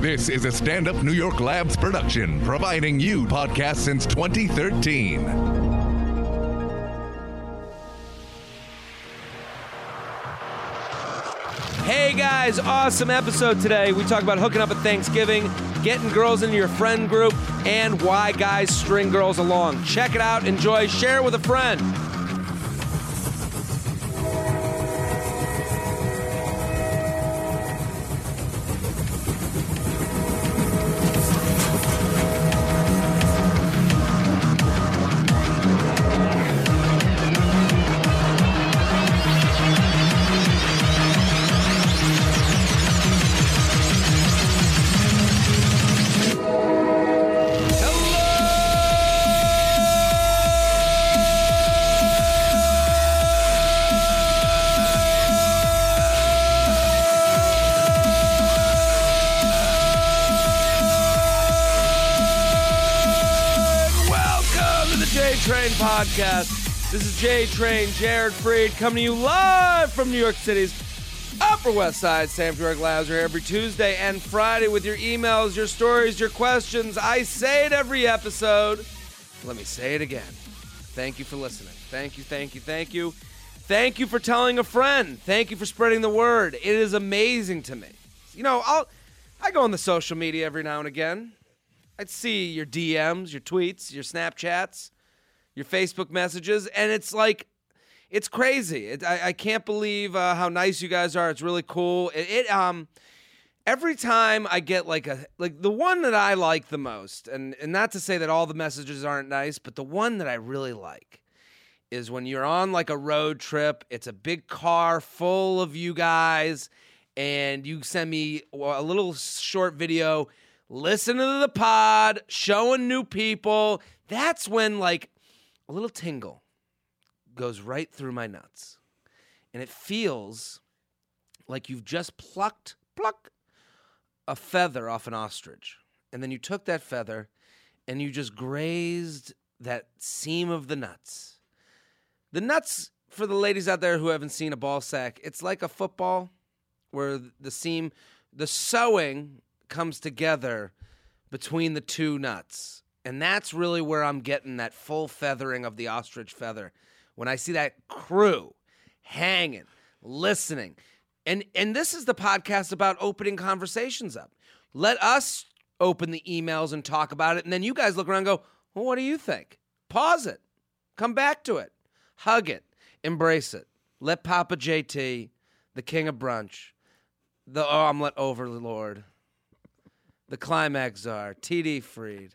This is a stand up New York Labs production, providing you podcasts since 2013. Hey guys, awesome episode today. We talk about hooking up at Thanksgiving, getting girls into your friend group, and why guys string girls along. Check it out, enjoy, share with a friend. This is J Train, Jared Freid, coming to you live from New York City's Upper West Side. Sam York Labs are here every Tuesday and Friday with your emails, your stories, your questions. I say it every episode. Let me say it again. Thank you for listening. Thank you, thank you, thank you. Thank you for telling a friend. Thank you for spreading the word. It is amazing to me. You know, I'll I go on the social media every now and again. I'd see your DMs, your tweets, your Snapchats, your Facebook messages, and it's like, it's crazy. It, I, I can't believe uh, how nice you guys are. It's really cool. It, it um, every time I get like a like the one that I like the most, and and not to say that all the messages aren't nice, but the one that I really like is when you're on like a road trip. It's a big car full of you guys, and you send me a little short video. Listen to the pod, showing new people. That's when like a little tingle goes right through my nuts, and it feels like you've just plucked pluck a feather off an ostrich, and then you took that feather and you just grazed that seam of the nuts. The nuts, for the ladies out there who haven't seen a ball sack, it's like a football where the seam, the sewing comes together between the two nuts. And that's really where I'm getting that full feathering of the ostrich feather. When I see that crew hanging, listening. And and this is the podcast about opening conversations up. Let us open the emails and talk about it. And then you guys look around go, well, what do you think? Pause it. Come back to it. Hug it. Embrace it. Let Papa JT, the king of brunch, the omelet overlord, the climax czar, TD Freid,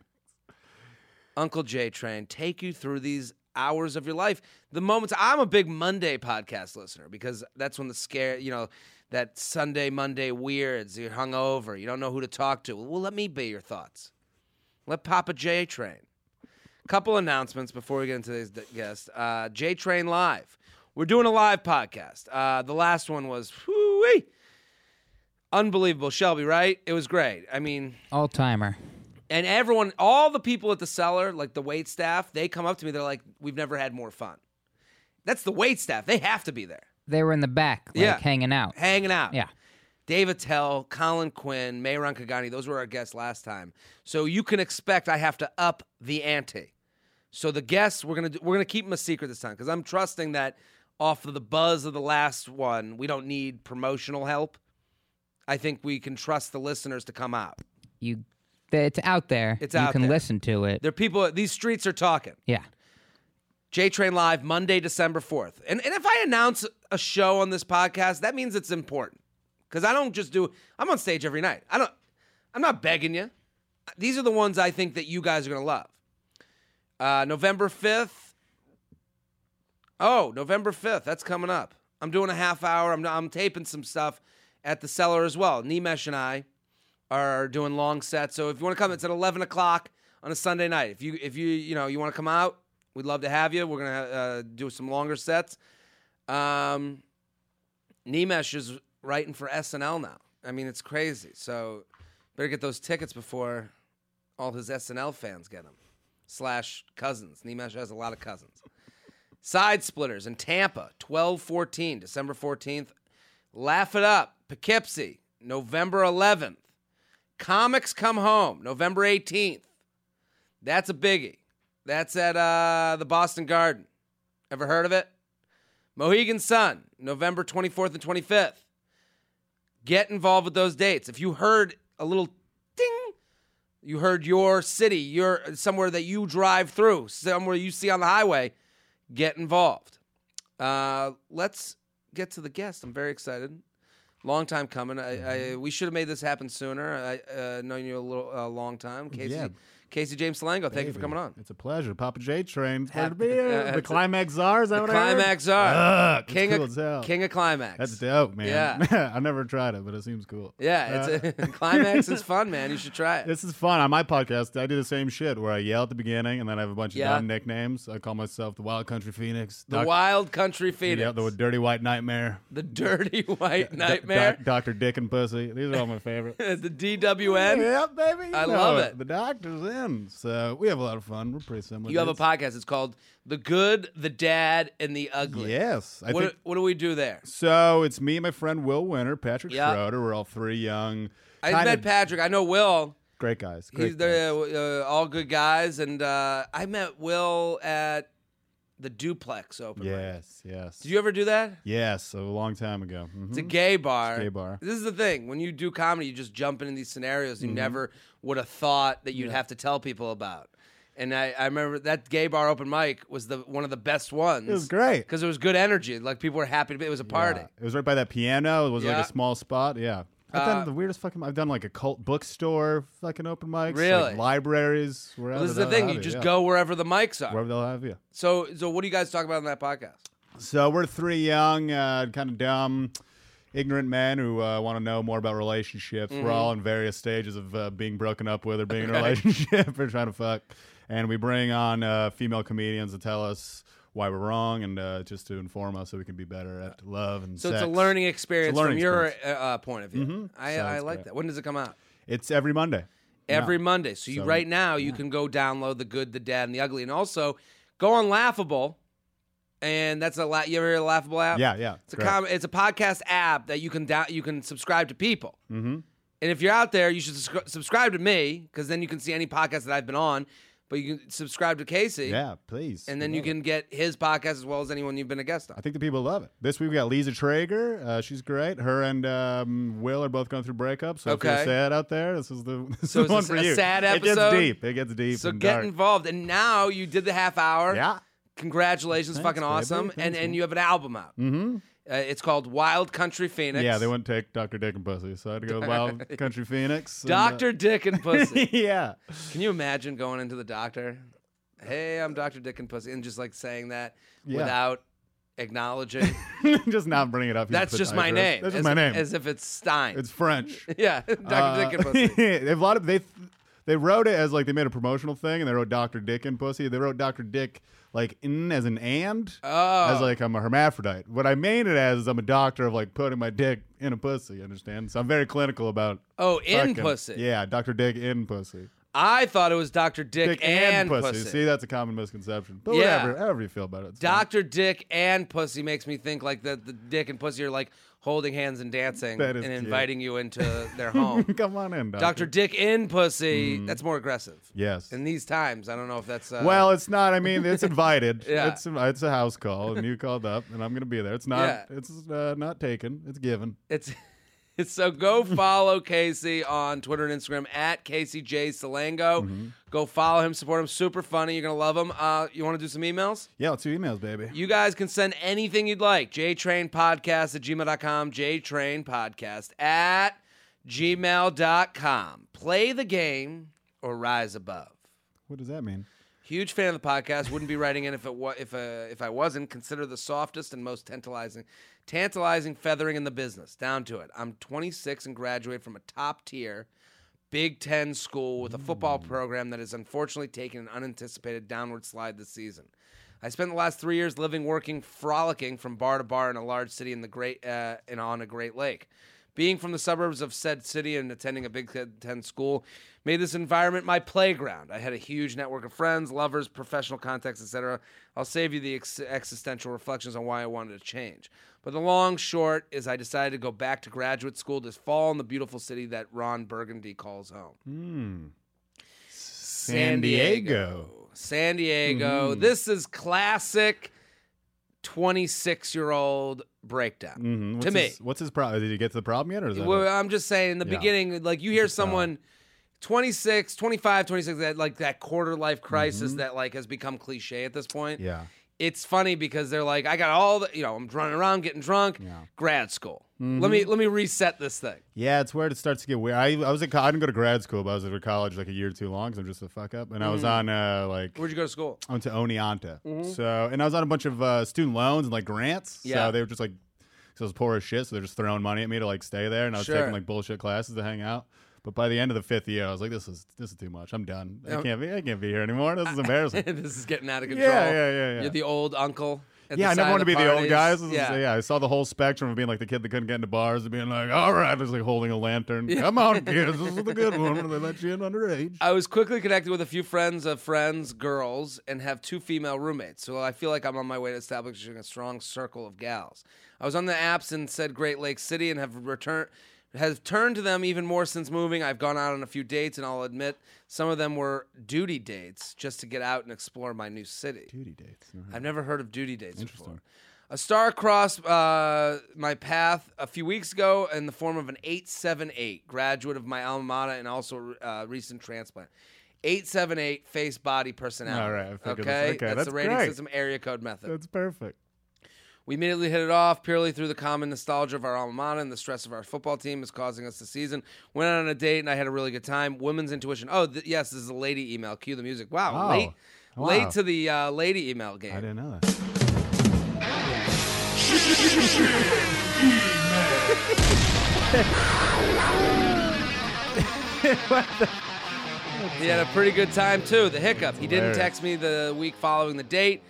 Uncle J Train, take you through these hours of your life. The moments I'm a big Monday podcast listener because that's when the scare, you know, that Sunday, Monday weirds, you're hungover, you don't know who to talk to. Well, let me be your thoughts. Let Papa J Train. Couple announcements before we get into today's guest. Uh, J Train Live. We're doing a live podcast. Uh, the last one was whoo unbelievable. Shelby, right? It was great. I mean, All timer. And everyone, all the people at the cellar, like the wait staff, they come up to me. They're like, "We've never had more fun." That's the wait staff. They have to be there, They were in the back, like Yeah. hanging out. hanging out. Yeah. Dave Attell, Colin Quinn, Mayron Kagani, those were our guests last time. So you can expect I have to up the ante. So the guests, we're gonna do, we're gonna keep them a secret this time because I'm trusting that off of the buzz of the last one, we don't need promotional help. I think we can trust the listeners to come out. You, it's out there. It's you out can there. listen to it. There are people. These streets are talking. yeah. J Train Live Monday, December 4th. And, and if I announce a show on this podcast, that means it's important. Because I don't just do I'm on stage every night. I don't I'm not begging you. These are the ones I think that you guys are gonna love. Uh, November 5th. Oh, November 5th. That's coming up. I'm doing a half hour. I'm, I'm taping some stuff at the cellar as well. Nimesh and I are doing long sets. So if you want to come, it's at 11 o'clock on a Sunday night. If you if you you know you want to come out, we'd love to have you. We're gonna uh, do some longer sets. Um, Nimesh is writing for SNL now. I mean, it's crazy. So better get those tickets before all his SNL fans get them. Slash cousins. Nimesh has a lot of cousins. Side Splitters in Tampa, 12 14, December 14th. Laugh It Up, Poughkeepsie, November 11th. Comics Come Home, November 18th. That's a biggie. That's at uh, the Boston Garden. Ever heard of it? Mohegan Sun, November 24th and 25th. Get involved with those dates. If you heard a little ding, you heard your city, your somewhere that you drive through, somewhere you see on the highway, get involved. Uh, let's get to the guest. I'm very excited. Long time coming. I, I we should have made this happen sooner. I uh, known you a little a long time, Casey. Yeah. Casey James Salengo. Thank you for coming on. It's a pleasure. Papa J Train. Glad to be here. uh, the Climax Czar. Is that The what I heard? Climax Czar. King cool of. King of Climax. That's dope, man. Yeah. I never tried it, but it seems cool. Yeah, it's a, Climax is fun, man. You should try it. This is fun. On my podcast, I do the same shit where I yell at the beginning and then I have a bunch of Yeah. dumb nicknames. I call myself the Wild Country Phoenix. the Doc- Wild Country Phoenix. Yeah, the Dirty White Nightmare. the Dirty White Doc- Nightmare. Dr. Dick and Pussy. These are all my favorites. the DWN. Yeah, baby. I know love it. The doctor's in. So we have a lot of fun. We're pretty similar. You have a dudes. podcast. It's called The Good, the Dad, and the Ugly. Yes. I What, think what do we do there? so. It's me and my friend Will Winter, Patrick Yeah. Schroeder. We're all three young. I met Patrick. I know Will. Great guys. Great He's guys. the uh, all good guys, and uh, I met Will at the Duplex open. mic. Yes, yes. Did you ever do that? Yes, a long time ago. Mhm. It's a gay bar. gay bar. This is the thing. When you do comedy, you just jump into these scenarios Mm-hmm. you never would have thought that you'd have to tell people about. And I, I remember that gay bar open mic was the one of the best ones. It was great. because it was good energy. Like people were happy to be. It was a party. Yeah. It was right by that piano. It was like a small spot. Yeah. I've Uh, done the weirdest fucking. I've done like a cult bookstore fucking open mics. Really? Like libraries. Wherever Well, this is the thing. You just yeah. go wherever the mics are. wherever they'll have you. So, so what do you guys talk about in that podcast? So we're three young, uh, kind of dumb, ignorant men who uh, want to know more about relationships. Mm-hmm. We're all in various stages of uh, being broken up with or being in a relationship or trying to fuck. And we bring on uh, female comedians to tell us why we're wrong and uh, just to inform us so we can be better at love and So sex. it's a learning experience learning from your experience. Uh, uh, point of view. I, I like great. that. When does it come out? It's every Monday. Every Monday. So you So- right now you can go download the good, the dad, and the ugly, and also go on Laughable, and that's a la- you ever hear of Laughable app? Yeah, yeah. It's a com- it's a podcast app that you can down you can subscribe to people. Mm-hmm. And if you're out there, you should subscri- subscribe to me because then you can see any podcast that I've been on. But you can subscribe to Casey, Yeah, please. and then you love it. can get his podcast as well as anyone you've been a guest on. I think the people love it. This week we got Lisa Traeger. Uh, she's great. Her and um, Will are both going through breakups. So if Okay. you're sad out there, this is the this So is the one this for a you. sad episode. It gets deep. It gets deep. So and get dark. involved. And now you did the half hour. Yeah. Congratulations, Thanks, fucking baby. awesome. and Thanks, and man. you have an album out. Mm-hmm. Uh, it's called Wild Country Phoenix. Yeah, they wouldn't take Dr. Dick and Pussy, so I had to go with Wild Country Phoenix. and, uh, Doctor Dick and Pussy. yeah. Can you imagine going into the doctor? Hey, I'm Doctor Dick and Pussy, and just like saying that Yeah. without acknowledging. just not bringing it up. He's That's just my podiatrist. name. That's as just my if, name. As if it's Stein. It's French. yeah, Doctor Uh, Dick and Pussy. they have a lot of they they wrote it as like they made a promotional thing and they wrote Dr. Dick and Pussy. They wrote Dr. Dick like in as an and Oh. as like I'm a hermaphrodite. What I mean it as is I'm a doctor of like putting my dick in a pussy, you understand? So I'm very clinical about Oh, in fucking. pussy. Yeah, Dr. Dick in pussy. I thought it was Doctor Dick, Dick and, pussy. pussy. See, that's a common misconception. But Yeah. whatever, however you feel about it. it's fine. Doctor Dick and Pussy makes me think like that the Dick and Pussy are like holding hands and dancing and cute. inviting you into their home. Come on in, doctor. Doctor Dick in Pussy. That's more aggressive. Yes. In these times, I don't know if that's uh, well, it's not. I mean, it's invited. Yeah. It's it's a house call, and you called up, and I'm gonna be there. It's not. Yeah. It's uh, not taken. It's given. It's so go follow Casey on Twitter and Instagram at Casey J Salengo. Mm-hmm. Go follow him, support him. Super funny. You're gonna love him. Uh, you want to do some emails? Yeah, let's do emails, baby. You guys can send anything you'd like. JTrainPodcast at gmail.com. JTrainPodcast at gmail.com. Play the game or rise above. What does that mean? Huge fan of the podcast. Wouldn't be writing in if it wa- if uh, if I wasn't. Consider the softest and most tantalizing, tantalizing feathering in the business. Down to it. I'm 26 and graduated from a top tier Big Ten school with a football program that has unfortunately taken an unanticipated downward slide this season. I spent the last three years living, working, frolicking from bar to bar in a large city in the great uh, and on a Great Lake. Being from the suburbs of said city and attending a Big Ten school made this environment my playground. I had a huge network of friends, lovers, professional contacts, etc. I'll save you the ex- existential reflections on why I wanted to change. But the long short is I decided to go back to graduate school this fall in the beautiful city that Ron Burgundy calls home. Hmm. San Diego. San Diego. This is classic 26 year old breakdown. Mhm. To me. his, what's his problem? Did he get to the problem yet, or is that Well? I'm just saying in the Yeah. beginning, like you hear Just, uh, someone 26, 25, 26, that like that quarter life crisis Mm-hmm. that like has become cliche at this point. yeah? It's funny because they're like, I got all the, you know, I'm running around getting drunk. Yeah. Mm-hmm. Grad school. Let me let me reset this thing. Yeah, it's where it starts to get weird. I, I was at co- I didn't go to grad school, but I was at college like a year too long because I'm just a fuck up. And I Mm. was on uh, like Where'd you go to school? I went to Oneonta. So and I was on a bunch of uh, student loans and like grants. Yeah. So they were just like so I was poor as shit, so they're just throwing money at me to like stay there and I was Sure. taking like bullshit classes to hang out. But by the end of the fifth year, I was like, "This is this is too much. I'm done. I can't be. I can't be here anymore. This is embarrassing." this is getting out of control. Yeah, yeah, yeah, yeah. You're the old uncle. at the yeah, I never want to be the old guys. Yeah. yeah. I saw the whole spectrum of being like the kid that couldn't get into bars, to being like, "All right," just like holding a lantern. Come on, kids, this is the good one. They let you in underage. I was quickly connected with a few friends of friends, girls, and have two female roommates. So I feel like I'm on my way to establishing a strong circle of gals. I was on the apps in said Great Lake City and have returned have turned to them even more since moving. I've gone out on a few dates and I'll admit some of them were duty dates just to get out and explore my new city. Duty dates. I've never heard of duty dates Interesting. before. A star crossed uh, my path a few weeks ago in the form of an 878, graduate of my alma mater and also uh, recent transplant. 878 face body personality. All right, I figured okay? this- okay, that's, that's the rating great. system area code method. That's perfect. We immediately hit it off purely through the common nostalgia of our alma mater and the stress of our football team is causing us the season. Went out on a date and I had a really good time. Women's intuition. Oh, th- yes, this is a lady email. Cue the music. Wow, Wow. late, Wow. late to the uh, lady email game. I didn't know that. He had a pretty good time too. The hiccup. He didn't text me the week following the date.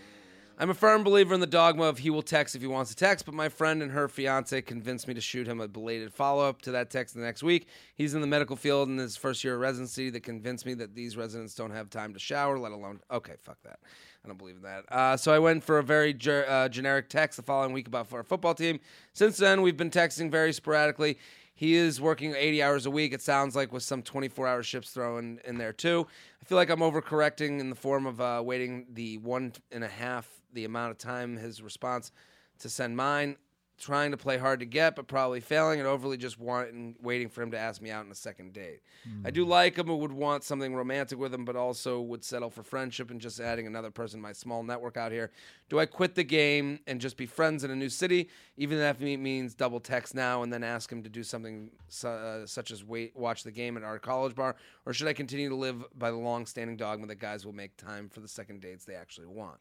I'm a firm believer in the dogma of he will text if he wants to text, but my friend and her fiance convinced me to shoot him a belated follow up to that text the next week. He's in the medical field in his first year of residency that convinced me that these residents don't have time to shower, let alone. Okay, fuck that. I don't believe in that. Uh, so I went for a very ger- uh, generic text the following week about for our football team. Since then, we've been texting very sporadically. He is working 80 hours a week, it sounds like, with some 24 hour shifts thrown in there too. I feel like I'm overcorrecting in the form of uh, waiting the one and a half the amount of time his response to send mine. Trying to play hard to get, but probably failing, and overly just wanting, waiting for him to ask me out on a second date. I do like him and would want something romantic with him, but also would settle for friendship and just adding another person to my small network out here. Do I quit the game and just be friends in a new city, even if that means double text now and then ask him to do something su- uh, such as wait, watch the game at our college bar, or should I continue to live by the long-standing dogma that guys will make time for the second dates they actually want?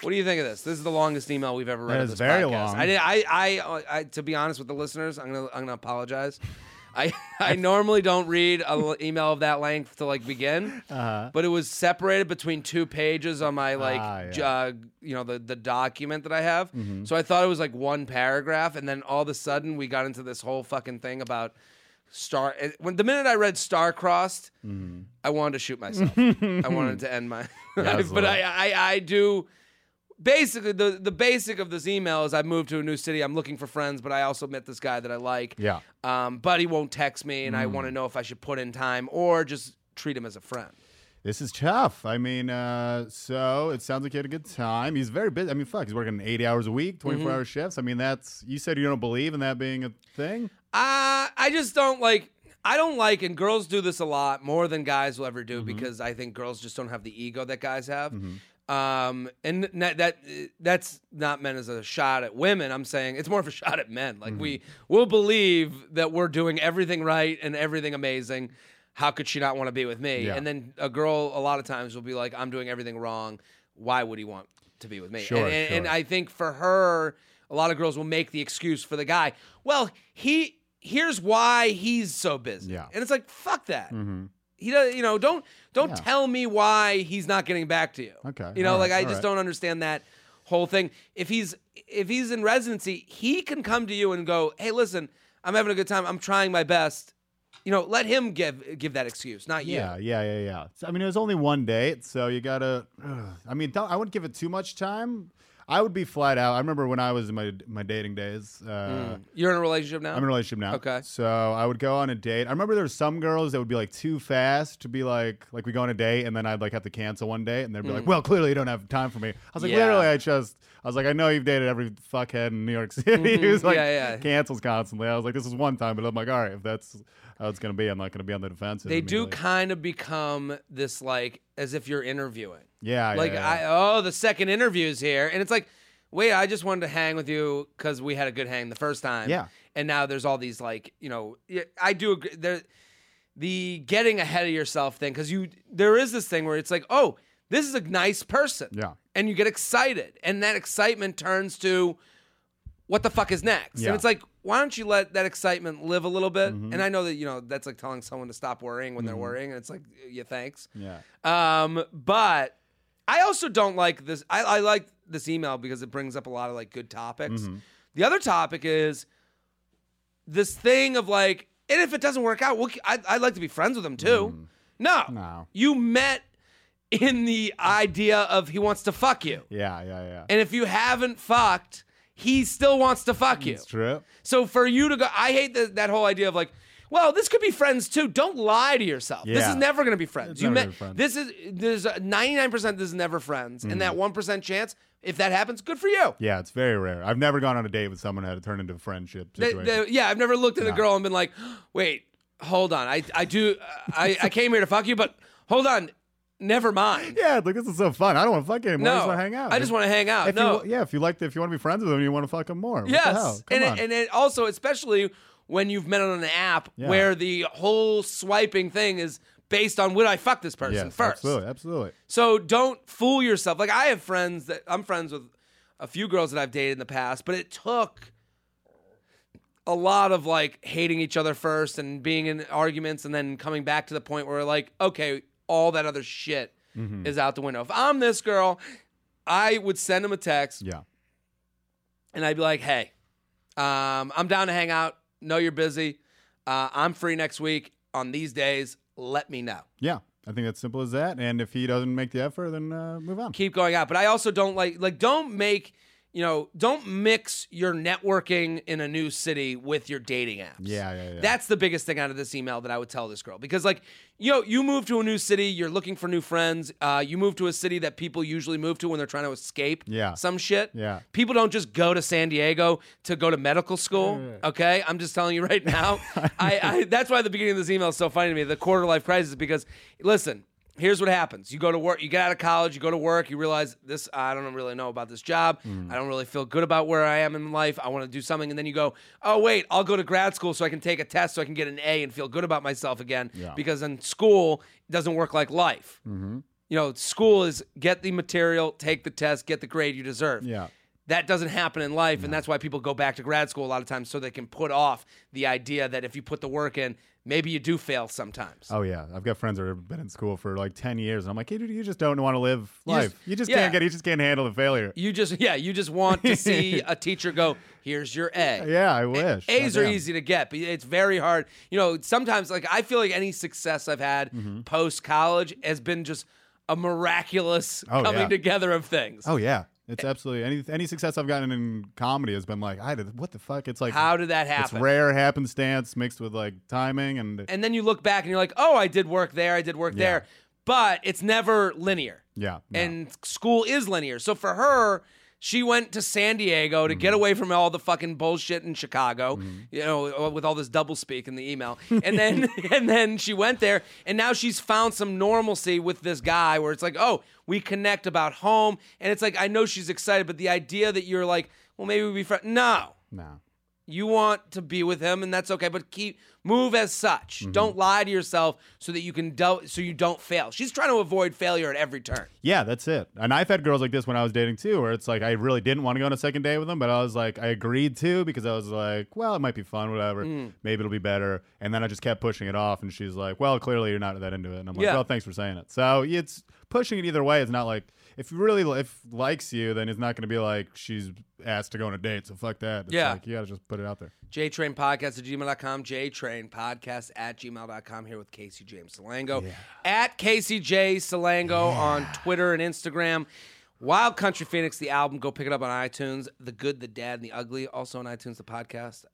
What do you think of this? This is the longest email we've ever read. That of is this very podcast. long. I, did- I, I, uh, I, to be honest with the listeners, I'm gonna, I'm gonna apologize. I, I normally don't read an email of that length to like begin, Uh-huh. but it was separated between two pages on my like, Ah, yeah. uh, you know, the the document that I have. Mm-hmm. So I thought it was like one paragraph, and then all of a sudden we got into this whole fucking thing about star. When the minute I read star crossed, I wanted to shoot myself. I wanted to end my. Yeah, it's but I do. Basically, the the basic of this email is I moved to a new city. I'm looking for friends, but I also met this guy that I like. Yeah. Um, but he won't text me, and I want to know if I should put in time or just treat him as a friend. This is tough. I mean, uh, so it sounds like he had a good time. He's very busy. I mean, fuck, he's working 80 hours a week, 24 Mm-hmm. hour shifts. I mean, that's, you said you don't believe in that being a thing? Uh, I just don't like. I don't like, and girls do this a lot more than guys will ever do because I think girls just don't have the ego that guys have. Um, and that, that that's not meant as a shot at women. I'm saying it's more of a shot at men. Like we will believe that we're doing everything right and everything amazing. How could she not want to be with me? Yeah. And then a girl, a lot of times, will be like, "I'm doing everything wrong. Why would he want to be with me?" Sure, and, and, and. I think for her, a lot of girls will make the excuse for the guy. Well, he here's why he's so busy. Yeah. And it's like, fuck that. He does, you know, don't don't Yeah. tell me why he's not getting back to you. Okay, You know, all like I just right. don't understand that whole thing. If he's if he's in residency, he can come to you and go, "Hey, listen, I'm having a good time. I'm trying my best." You know, let him give give that excuse, not you. Yeah, yeah, yeah, yeah. So, I mean, it was only one date, so you gotta. ugh. I mean, don't, I wouldn't give it too much time. I would be flat out. I remember when I was in my my dating days. Uh, You're in a relationship now? I'm in a relationship now. Okay. So I would go on a date. I remember there were some girls that would be like too fast to be like, like we go on a date and then I'd like have to cancel one day and they'd be like, well, clearly you don't have time for me. I was like, Mm. Yeah. literally, I just, I was like, I know you've dated every fuckhead in New York City who's like Mm-hmm. Yeah, yeah. cancels constantly. I was like, this is one time, but I'm like, all right, if that's how it's gonna be, I'm not gonna be on the defensive. they do kind of become this like as if you're interviewing. yeah, yeah, like yeah. I oh the second interview's here, and it's like, wait, I just wanted to hang with you because we had a good hang the first time. Yeah. and now there's all these like you know I do agree there the getting ahead of yourself thing because you there is this thing where it's like oh this is a nice person Yeah. and you get excited and that excitement turns to what the fuck is next Yeah. and it's like why don't you let that excitement live a little bit Mm-hmm. and I know that you know that's like telling someone to stop worrying when they're worrying and it's like yeah thanks yeah. um, but I also don't like this. I, I like this email because it brings up a lot of like good topics. Mm-hmm. The other topic is this thing of like, and if it doesn't work out, we'll, I, I'd like to be friends with him too. No, Mm. No. you met in the idea of he wants to fuck you, Yeah, yeah, yeah. and if you haven't fucked, he still wants to fuck you. It's true. So for you to go, I hate the, that whole idea of like, well, this could be friends too. Don't lie to yourself. This Yeah. is never going to be friends. It's you never met. gonna be. This is there's ninety nine percent. This is never friends, and that mm. one percent chance, if that happens, good for you. Yeah, it's very rare. I've never gone on a date with someone had to turn into a friendship The- situation. the- yeah, I've never looked at a girl and been like, wait, hold on, I I do, I I came here to fuck you, but hold on, never mind. yeah, like this is so fun. I don't want to fuck anymore. I just No, want to hang out. I just want to hang out. If no, you, yeah, if you like, if you want to be friends with them, you want to fuck them more. What the hell? Yes, and it, and it also, especially when you've met on an app Yeah. where the whole swiping thing is based on would I fuck this person yes, first. absolutely, absolutely. So don't fool yourself. Like I have friends that I'm friends with a few girls that I've dated in the past, but it took a lot of like hating each other first and being in arguments and then coming back to the point where like, okay, all that other shit Mm-hmm. is out the window. If I'm this girl, I would send him a text Yeah, and I'd be like, "Hey, um, I'm down to hang out. Know you're busy. Uh, I'm free next week on these days. Let me know." yeah. I think that's simple as that. And if he doesn't make the effort, then uh, move on. Keep going out, but I also don't like like don't make you know don't mix your networking in a new city with your dating apps. Yeah, yeah, yeah. That's the biggest thing out of this email that I would tell this girl because like you know you move to a new city, you're looking for new friends. Uh, you move to a city that people usually move to when they're trying to escape. Yeah. some shit. Yeah. people don't just go to San Diego to go to medical school. Okay, I'm just telling you right now. I, I that's why the beginning of this email is so funny to me. The quarter life crisis because listen. Here's what happens. You go to work, you get out of college, you go to work, you realize this, I don't really know about this job. Mm. I don't really feel good about where I am in life. I want to do something. And then you go, oh, wait, I'll go to grad school so I can take a test so I can get an A and feel good about myself again. Yeah. Because in school, it doesn't work like life. Mm-hmm. You know, school is get the material, take the test, get the grade you deserve. Yeah. That doesn't happen in life, and that's why people go back to grad school a lot of times so they can put off the idea that if you put the work in, maybe you do fail sometimes. Oh yeah, I've got friends that have been in school for like ten years, and I'm like, hey, dude, you just don't want to live You life. just- you just yeah. can't get. You just can't handle the failure. You just, yeah, you just want to see a teacher go, here's your A. Yeah, I wish. A's are easy to get, but it's very hard. You know, sometimes like I feel like any success I've had Mm-hmm. post college has been just a miraculous Oh, coming yeah. together of things. Oh yeah, it's absolutely any any success I've gotten in comedy has been like, I did what the fuck? It's like How did that happen? it's rare happenstance mixed with like timing and And then you look back and you're like, oh, I did work there, I did work Yeah. there, but it's never linear. yeah, no. and school is linear. So for her, she went to San Diego to Mm-hmm. get away from all the fucking bullshit in Chicago, you know, with all this double speak in the email. And then and then she went there and now she's found some normalcy with this guy where it's like, "Oh, we connect about home." And it's like I know she's excited, but the idea that you're like, "Well, maybe we be friends." No. no. You want to be with him, and that's okay. But keep move as such. Mm-hmm. Don't lie to yourself so that you can do, so you don't fail. She's trying to avoid failure at every turn. Yeah, that's it. And I've had girls like this when I was dating too, where it's like I really didn't want to go on a second date with them, but I was like, I agreed to because I was like, well, it might be fun, whatever. Mm. Maybe it'll be better. And then I just kept pushing it off, and she's like, well, clearly you're not that into it. And I'm like, Yeah. well, thanks for saying it. So it's pushing it either way. It's not like if you really if likes you, then it's not going to be like she's asked to go on a date. So fuck that. It's Yeah. like, you got to just put it out there. JTrain Podcast at gmail.com, JTrain Podcast at gmail.com here with Casey James Salengo. At Casey J Salengo on Twitter and Instagram. Wild Country Phoenix, the album. Go pick it up on iTunes. The Good, the Dad, and the Ugly. Also on iTunes, the podcast.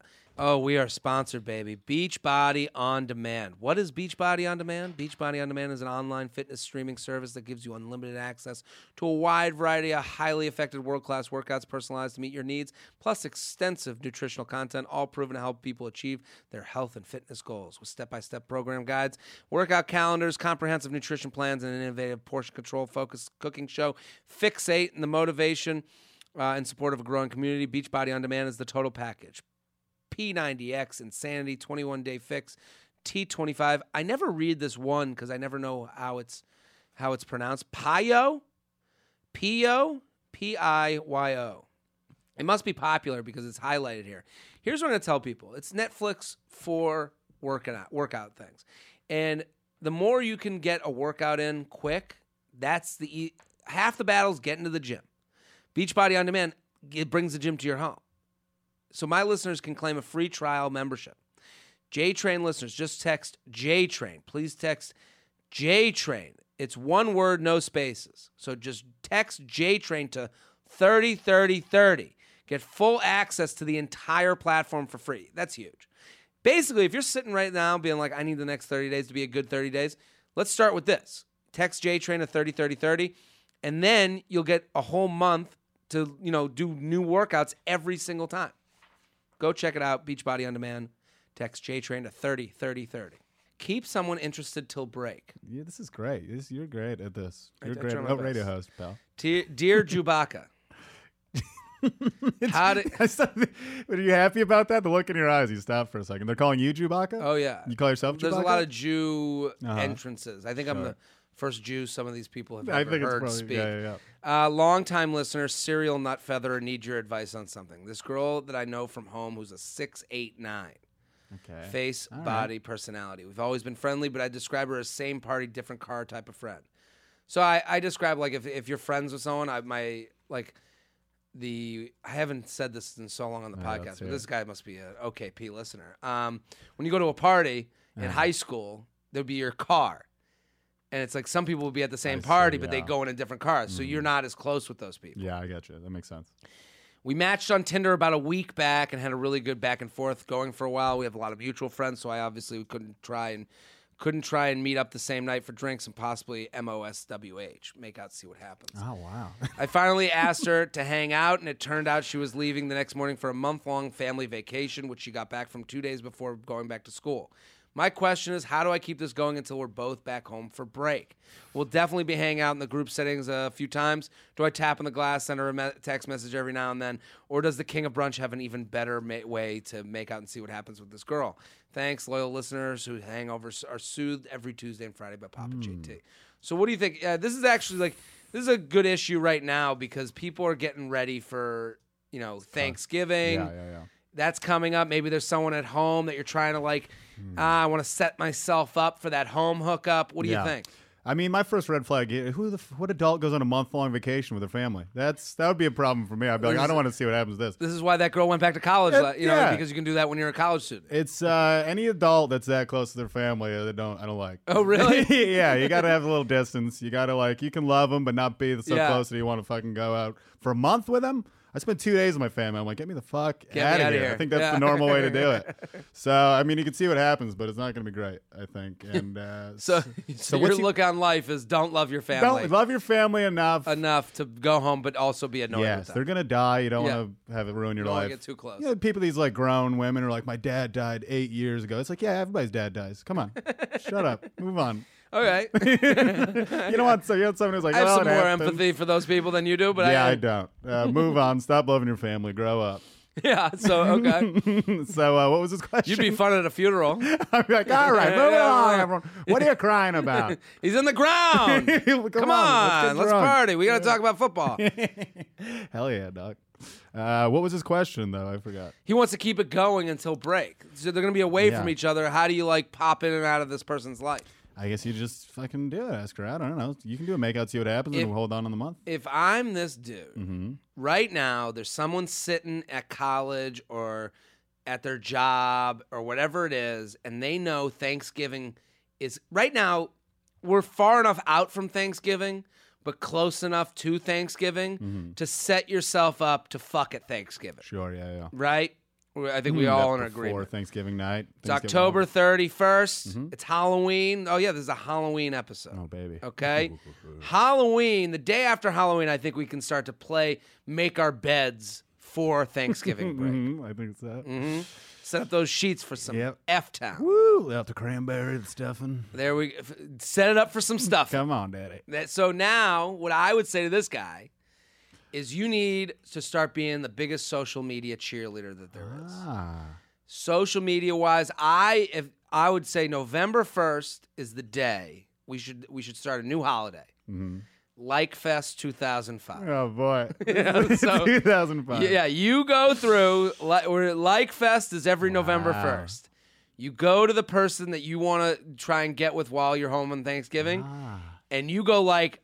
Oh, we are sponsored, baby. Beachbody On Demand. What is Beachbody On Demand? Beachbody On Demand is an online fitness streaming service that gives you unlimited access to a wide variety of highly effective world class workouts personalized to meet your needs, plus extensive nutritional content, all proven to help people achieve their health and fitness goals with step by step program guides, workout calendars, comprehensive nutrition plans, and an innovative portion control focused cooking show. Fixate and the motivation. Uh, in support of a growing community, Beachbody On Demand is the total package. P90X, Insanity, 21 Day Fix, T25. I never read this one because I never know how it's how it's pronounced. Pio, P-O, P-I-Y-O. It must be popular because it's highlighted here. Here's what I'm gonna tell people: it's Netflix for working out workout things, and the more you can get a workout in quick, that's the half the battle's getting to the gym. Beachbody on Demand it brings the gym to your home so my listeners can claim a free trial membership. J Train listeners, just text J Train. Please text J Train. It's one word, no spaces. So just text J Train to 303030. Get full access to the entire platform for free. That's huge. Basically, if you're sitting right now being like, I need the next 30 days to be a good 30 days, let's start with this. Text J Train to 303030, and then you'll get a whole month to, you know, do new workouts every single time. Go check it out. Beachbody on Demand. Text JTrain to 30 30 30. Keep someone interested till break. Yeah, this is great. This, you're great at this. You're I great at radio host, pal. Dear, dear Chewbacca, how did. Are you happy about that? The look in your eyes. You stop for a second. They're calling you Chewbacca. Oh, yeah. You call yourself Chewbacca? There's a lot of Jew Uh-huh. entrances. I think I'm the first Jew some of these people have I ever think it's heard probably speak. yeah, yeah, yeah. Uh, longtime listener, serial nut feather, need your advice on something. This girl that I know from home who's a six eight nine. Okay. Face, All right. body, personality. We've always been friendly, but I describe her as same party, different car type of friend. So I, I describe like if, if you're friends with someone, I my like the I haven't said this in so long on the Yeah, podcast, let's but this guy must be an OKP listener. Um, when you go to a party in Uh-huh. high school, there'd be your car. And it's like some people will be at the same I see, party, but they yeah. Mm-hmm. go in a different cars. So you're not as close with those people. Yeah, I got you. That makes sense. We matched on Tinder about a week back and had a really good back and forth going for a while. We have a lot of mutual friends, so I obviously couldn't try and couldn't try and meet up the same night for drinks and possibly MOSWH, make out, see what happens. Oh wow. I finally asked her to hang out, and it turned out she was leaving the next morning for a month long family vacation, which she got back from two days before going back to school. My question is, how do I keep this going until we're both back home for break? We'll definitely be hanging out in the group settings a few times. Do I tap on the glass, send her a me- text message every now and then, or does the King of Brunch have an even better ma- way to make out and see what happens with this girl? Thanks, loyal listeners who hangovers are soothed every Tuesday and Friday by Papa JT. So, what do you think? Uh, this is actually like this is a good issue right now because people are getting ready for you know Thanksgiving. yeah, yeah, yeah. That's coming up. Maybe there's someone at home that you're trying to like. Hmm. Ah, I want to set myself up for that home hookup. What do Yeah. you think? I mean, my first red flag: who the what adult goes on a month long vacation with their family? That's that would be a problem for me. I'd be like, I don't want to see what happens to this. This is why that girl went back to college. Like, you know, yeah. because you can do that when you're a college student. It's uh, any adult that's that close to their family that don't I don't like. Oh, really? yeah, you got to have a little distance. You got to like you can love them, but not be so Yeah. close that you want to fucking go out for a month with them. I spent two days with my family. I'm like, get me the fuck me out of outta here. here. I think that's Yeah. the normal way to do it. So I mean, you can see what happens, but it's not going to be great. I think. And uh, So, so, your what's he- look on life is don't love your family don't love your family enough. enough to go home, but also be annoyed yes, with them. they're gonna die. You don't Yeah. want to have it ruin your don't life. get too close. You know, people, these like grown women are like, my dad died eight years ago. It's like, yeah, everybody's dad dies. Come on, shut up, move on. All right. you don't want so you want someone who's like, I have well, some more happened. empathy for those people than you do, but yeah, I, I don't. Uh, move on. Stop loving your family. Grow up. yeah. So okay, so, uh, what was his question? you'd be fun at a funeral. I'm like, all right, move along, everyone. What are you crying about? He's in the ground. Come, Come on, on, let's, let's party. We got to talk about football. Hell yeah, doc. Uh, what was his question though? I forgot. he wants to keep it going until break. So they're going to be away Yeah. from each other. How do you like pop in and out of this person's life? I guess you just fucking do it. Ask her out. I don't know. You can do a makeout, see what happens, If- and we'll hold on on the month. If I'm this dude, Mm-hmm. right now there's someone sitting at college or at their job or whatever it is, and they know Thanksgiving is right now. We're far enough out from Thanksgiving, but close enough to Thanksgiving Mm-hmm. to set yourself up to fuck at Thanksgiving, Sure, yeah, yeah. right? I think we Mm, all in before agreement. Thanksgiving night. It's Thanksgiving October morning. 31st. It's Halloween. Oh, yeah, there's a Halloween episode. Oh baby. Okay. Halloween, the day after Halloween, I think we can start to play Make Our Beds for Thanksgiving break. Mhm, I think it's that. hmm Set up those sheets for some Yep. F Town. Woo! Out the cranberry, the stuffing. There we set it up for some stuff. Come on, daddy. So now, what I would say to this guy is you need to start being the biggest social media cheerleader that there is. Ah. Social media wise, I if I would say November first is the day we should we should start a new holiday. Like Fest 2005. Oh boy. Yeah, so- 2005. Yeah, you go through li- or Like Fest is every November first. You go to the person that you want to try and get with while you're home on Thanksgiving, Ah. and you go like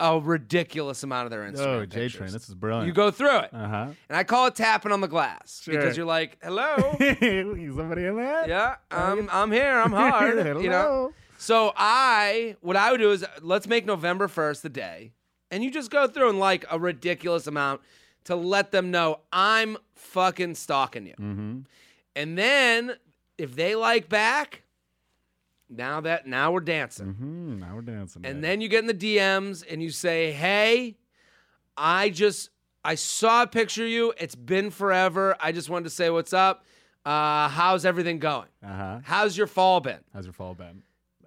a ridiculous amount of their Instagram Oh, J pictures. Train, this is brilliant. You go through it, Uh huh. and I call it tapping on the glass Sure. because you're like, "Hello, Somebody in there? yeah, I'm I'm here, I'm hard," you know. Hello. So I, what I would do is let's make November first the day, and you just go through and like a ridiculous amount to let them know I'm fucking stalking you. Mm-hmm. And then if they like back, now that now we're dancing. Mm-hmm. Now we're dancing. And baby. then you get in the DMs and you say, "Hey, I just I saw a picture of you. It's been forever. I just wanted to say what's up. Uh, how's everything going? Uh-huh. How's your fall been?" How's your fall been?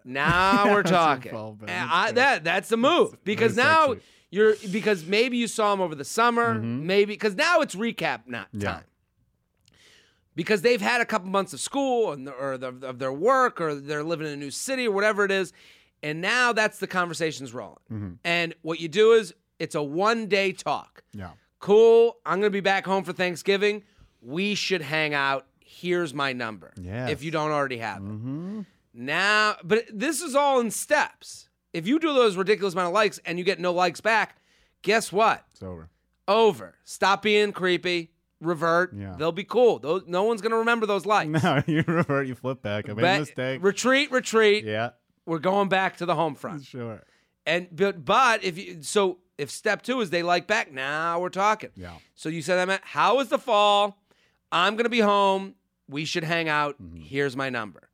Now we're talking. fall been? And That's I, that that's the move because now sexy. you're because maybe you saw him over the summer, maybe because now it's recap not Mm-hmm. Yeah. time. Because they've had a couple months of school and or the, of their work or they're living in a new city or whatever it is, and now that's the conversations rolling. Mm-hmm. And what you do is it's a one day talk. Yeah. Cool. I'm gonna be back home for Thanksgiving. We should hang out. Here's my number. Yes. If you don't already have it. Mm-hmm. Now, but this is all in steps. If you do those ridiculous amount of likes and you get no likes back, guess what? It's over. Over. Stop being creepy. Revert. Yeah. They'll be cool. Those, no one's gonna remember those likes. No, you revert, you flip back. I made Ba- a mistake. Retreat. Retreat. yeah, We're going back to the home front. sure. And but but if you so if step two is they like back, now we're talking. Yeah. So you said that how is the fall? I'm gonna be home. We should hang out. Mm-hmm. Here's my number.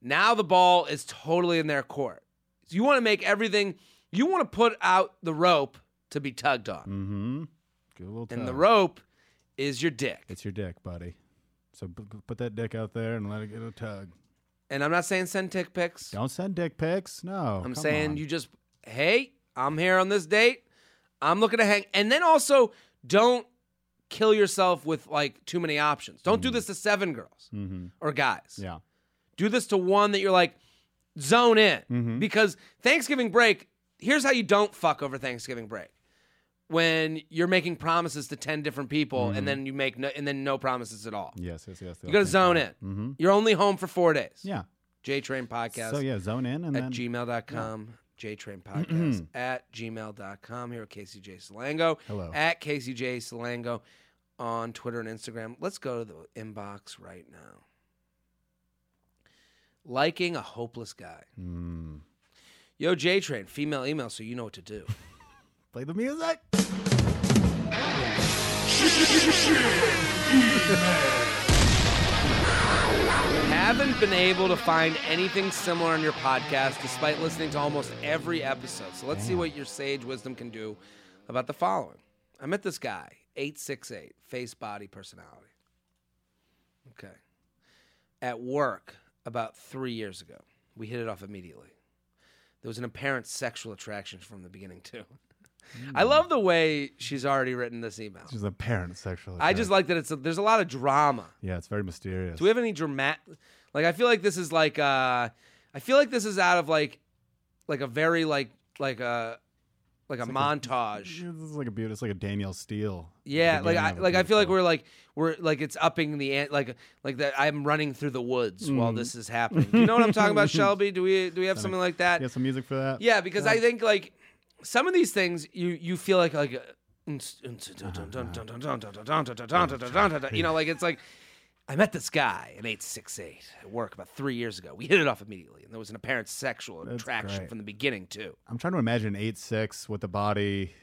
Now the ball is totally in their court. So you want to make everything. You want to put out the rope to be tugged on, Mm-hmm. Good little and the rope is your dick. It's your dick, buddy. So p- p- put that dick out there and let it get a tug. And I'm not saying send dick pics. Don't send dick pics. No. I'm saying you just, hey, I'm here on this date. I'm looking to hang. And then also, don't kill yourself with like too many options. Don't do this to seven girls Mm-hmm. or guys. Yeah. Do this to one that you're like, zone in. Mm-hmm. Because Thanksgiving break, here's how you don't fuck over Thanksgiving break. When you're making promises to 10 different people and then you make no, and then no promises at all. Yes, yes, yes. You got to zone in. Mm-hmm. You're only home for four days. Yeah. JTrain Podcast So yeah, zone in and then. at then gmail.com. JTrain Podcast at gmail.com. Here at Casey J. Salengo. Hello. At Casey J. Salengo on Twitter and Instagram. Let's go to the inbox right now. Liking a hopeless guy. Mm. Yo, JTrain, female email, so you know what to do. Play the music. Haven't been able to find anything similar on your podcast despite listening to almost every episode. So let's see what your sage wisdom can do about the following. I met this guy, 868, face, body, personality. Okay. At work about three years ago. We hit it off immediately. There was an apparent sexual attraction from the beginning, too. I love the way she's already written this email. She's a parent sexually. I just like that it's a, there's a lot of drama. Yeah, it's very mysterious. Do we have any dramatic? Like, I feel like this is like, uh, I feel like this is out of like, like a very like, like a, like a montage. Yeah, this is like a beautiful. It's like a Danielle Steel. yeah, like I, like I feel like we're like we're like it's upping the like like that. I'm running through the woods Mm. while this is happening. Do you know what I'm talking about, Shelby? Do we do we have something like that? Have some music for that? Yeah, because I think like some of these things you you feel like like you know like it's like I met this guy, an 868, at work about three years ago. We hit it off immediately, and there was an apparent sexual That's attraction great. from the beginning, too. I'm trying to imagine eight six with the body.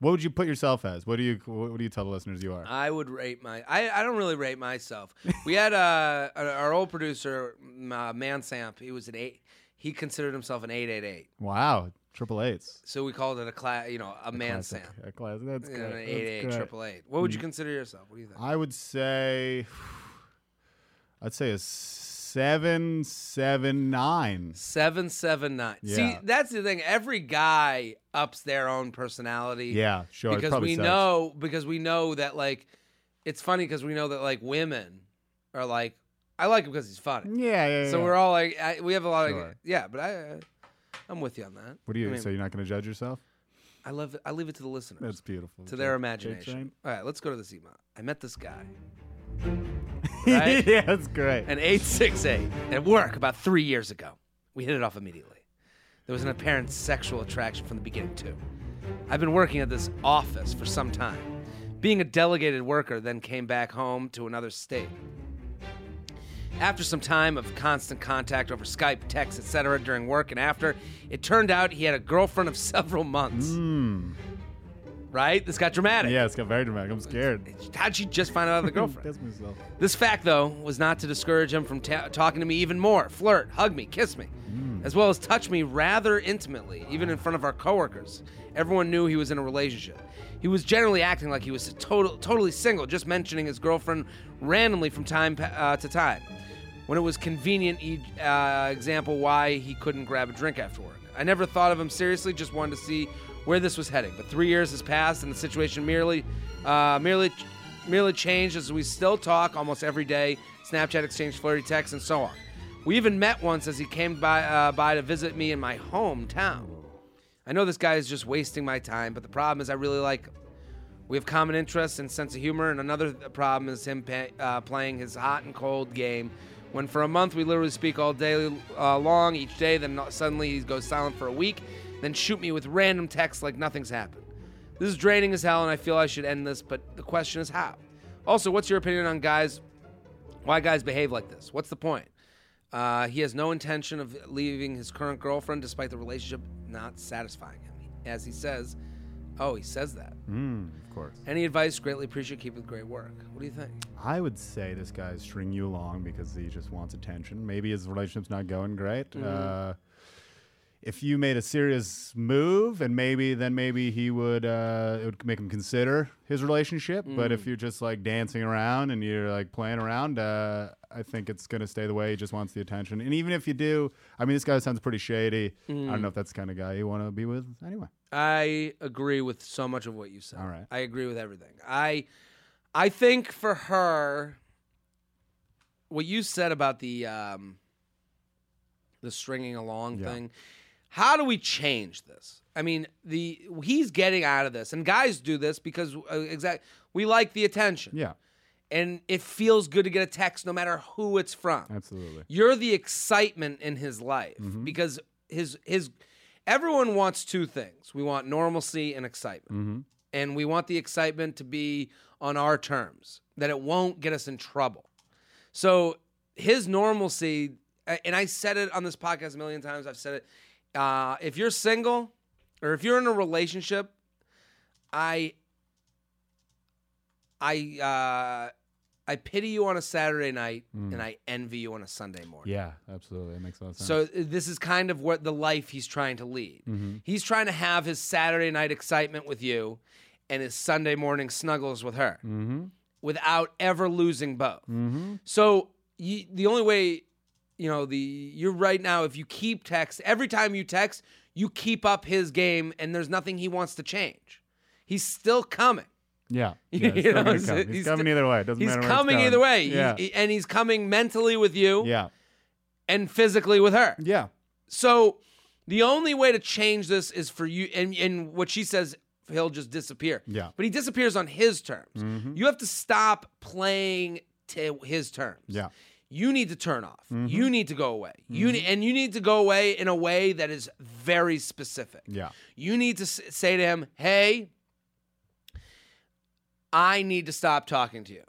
What would you put yourself as? What do you What do you tell the listeners you are? I would rate my. I, I don't really rate myself. We had uh, our old producer, uh, Mansamp. He was an eight. He considered himself an 888. Wow, triple eights. So we called it a class, you know, a, man Classic. Sam. A class. That's know, an 88, great. triple eight. What would you consider yourself? What do you think? I would say, I'd say a seven, seven, nine. Seven seven nine. See, that's the thing. Every guy ups their own personality. Yeah, sure. because we know because we know that like it's funny because we know that like women are like I like him because he's funny. Yeah, yeah. yeah. So we're all like I, we have a lot Sure. of yeah, but I uh, I'm with you on that. What do you? I mean, so you're not going to judge yourself? I love it. I leave it to the listeners. That's beautiful. to their imagination. All right, let's go to this email. I met this guy. Right? yeah, that's great. An 868 at work about three years ago. We hit it off immediately. There was an apparent sexual attraction from the beginning, too. I've been working at this office for some time. Being a delegated worker, then came back home to another state. After some time of constant contact over Skype, text, etc., during work and after, it turned out he had a girlfriend of several months. Hmm. Right? This got dramatic. yeah, it's got very dramatic. I'm scared. How'd she just find out of the girlfriend? Myself. This fact, though, was not to discourage him from ta- talking to me even more, flirt, hug me, kiss me, as well as touch me rather intimately, even in front of our coworkers. Everyone knew he was in a relationship. He was generally acting like he was total, totally single, just mentioning his girlfriend randomly from time pa- uh, to time. When it was convenient, e- uh, example why he couldn't grab a drink after work. I never thought of him seriously, just wanted to see where this was heading. But three years has passed, and the situation merely, uh, merely, merely changed as we still talk almost every day. Snapchat exchange flirty texts and so on. We even met once as he came by, uh, by to visit me in my hometown. I know this guy is just wasting my time, but the problem is I really like him. We have common interests and sense of humor, and another problem is him pa- uh, playing his hot and cold game. When for a month we literally speak all day uh, long, each day, then suddenly he goes silent for a week, then shoot me with random texts like nothing's happened. This is draining as hell, and I feel I should end this, but the question is how. Also, what's your opinion on guys? Why guys behave like this? What's the point? Uh, he has no intention of leaving his current girlfriend despite the relationship not satisfying him. As he says, oh, he says that. Mm, of course. Any advice? Greatly appreciate. Keep up the great work. What do you think? I would say this guy's stringing you along because he just wants attention. Maybe his relationship's not going great. Mm-hmm. Uh, if you made a serious move, and maybe then maybe he would uh, it would make him consider his relationship. But Mm. if you're just like dancing around and you're like playing around, uh, I think it's gonna stay the way. He just wants the attention. And even if you do, I mean, this guy sounds pretty shady. I Mm. don't know if that's the kind of guy you want to be with anyway. I agree with so much of what you said. All right. I agree with everything. I I think for her what you said about the um the stringing along Yeah. thing. How do we change this? I mean, the he's getting out of this, and guys do this because uh, exact we like the attention, Yeah, and it feels good to get a text, no matter who it's from. absolutely. You're the excitement in his life Mm-hmm. because his his everyone wants two things. We want normalcy and excitement. Mm-hmm. And we want the excitement to be on our terms, that it won't get us in trouble. So his normalcy, and I said it on this podcast a million times, I've said it. Uh, if you're single or if you're in a relationship, I I uh I pity you on a Saturday night and I envy you on a Sunday morning. Yeah, absolutely. It makes a lot of sense. So this is kind of what the life he's trying to lead. He's trying to have his Saturday night excitement with you and his Sunday morning snuggles with her without ever losing both. So you, the only way, you know, the you're right now. If you keep text every time you text, you keep up his game, and there's nothing he wants to change. He's still coming. Yeah, yeah, it's still know, he's- he's, he's coming either way. It doesn't He's matter. coming either way, Yeah, he- and he's coming mentally with you yeah, and physically with her. yeah. So the only way to change this is for you, and, and what she says, he'll just disappear. Yeah. But he disappears on his terms. Mm-hmm. You have to stop playing to his terms. Yeah. You need to turn off. You need to go away. You ne- and you need to go away in a way that is very specific. Yeah. You need to s- say to him, "Hey, I need to stop talking to you."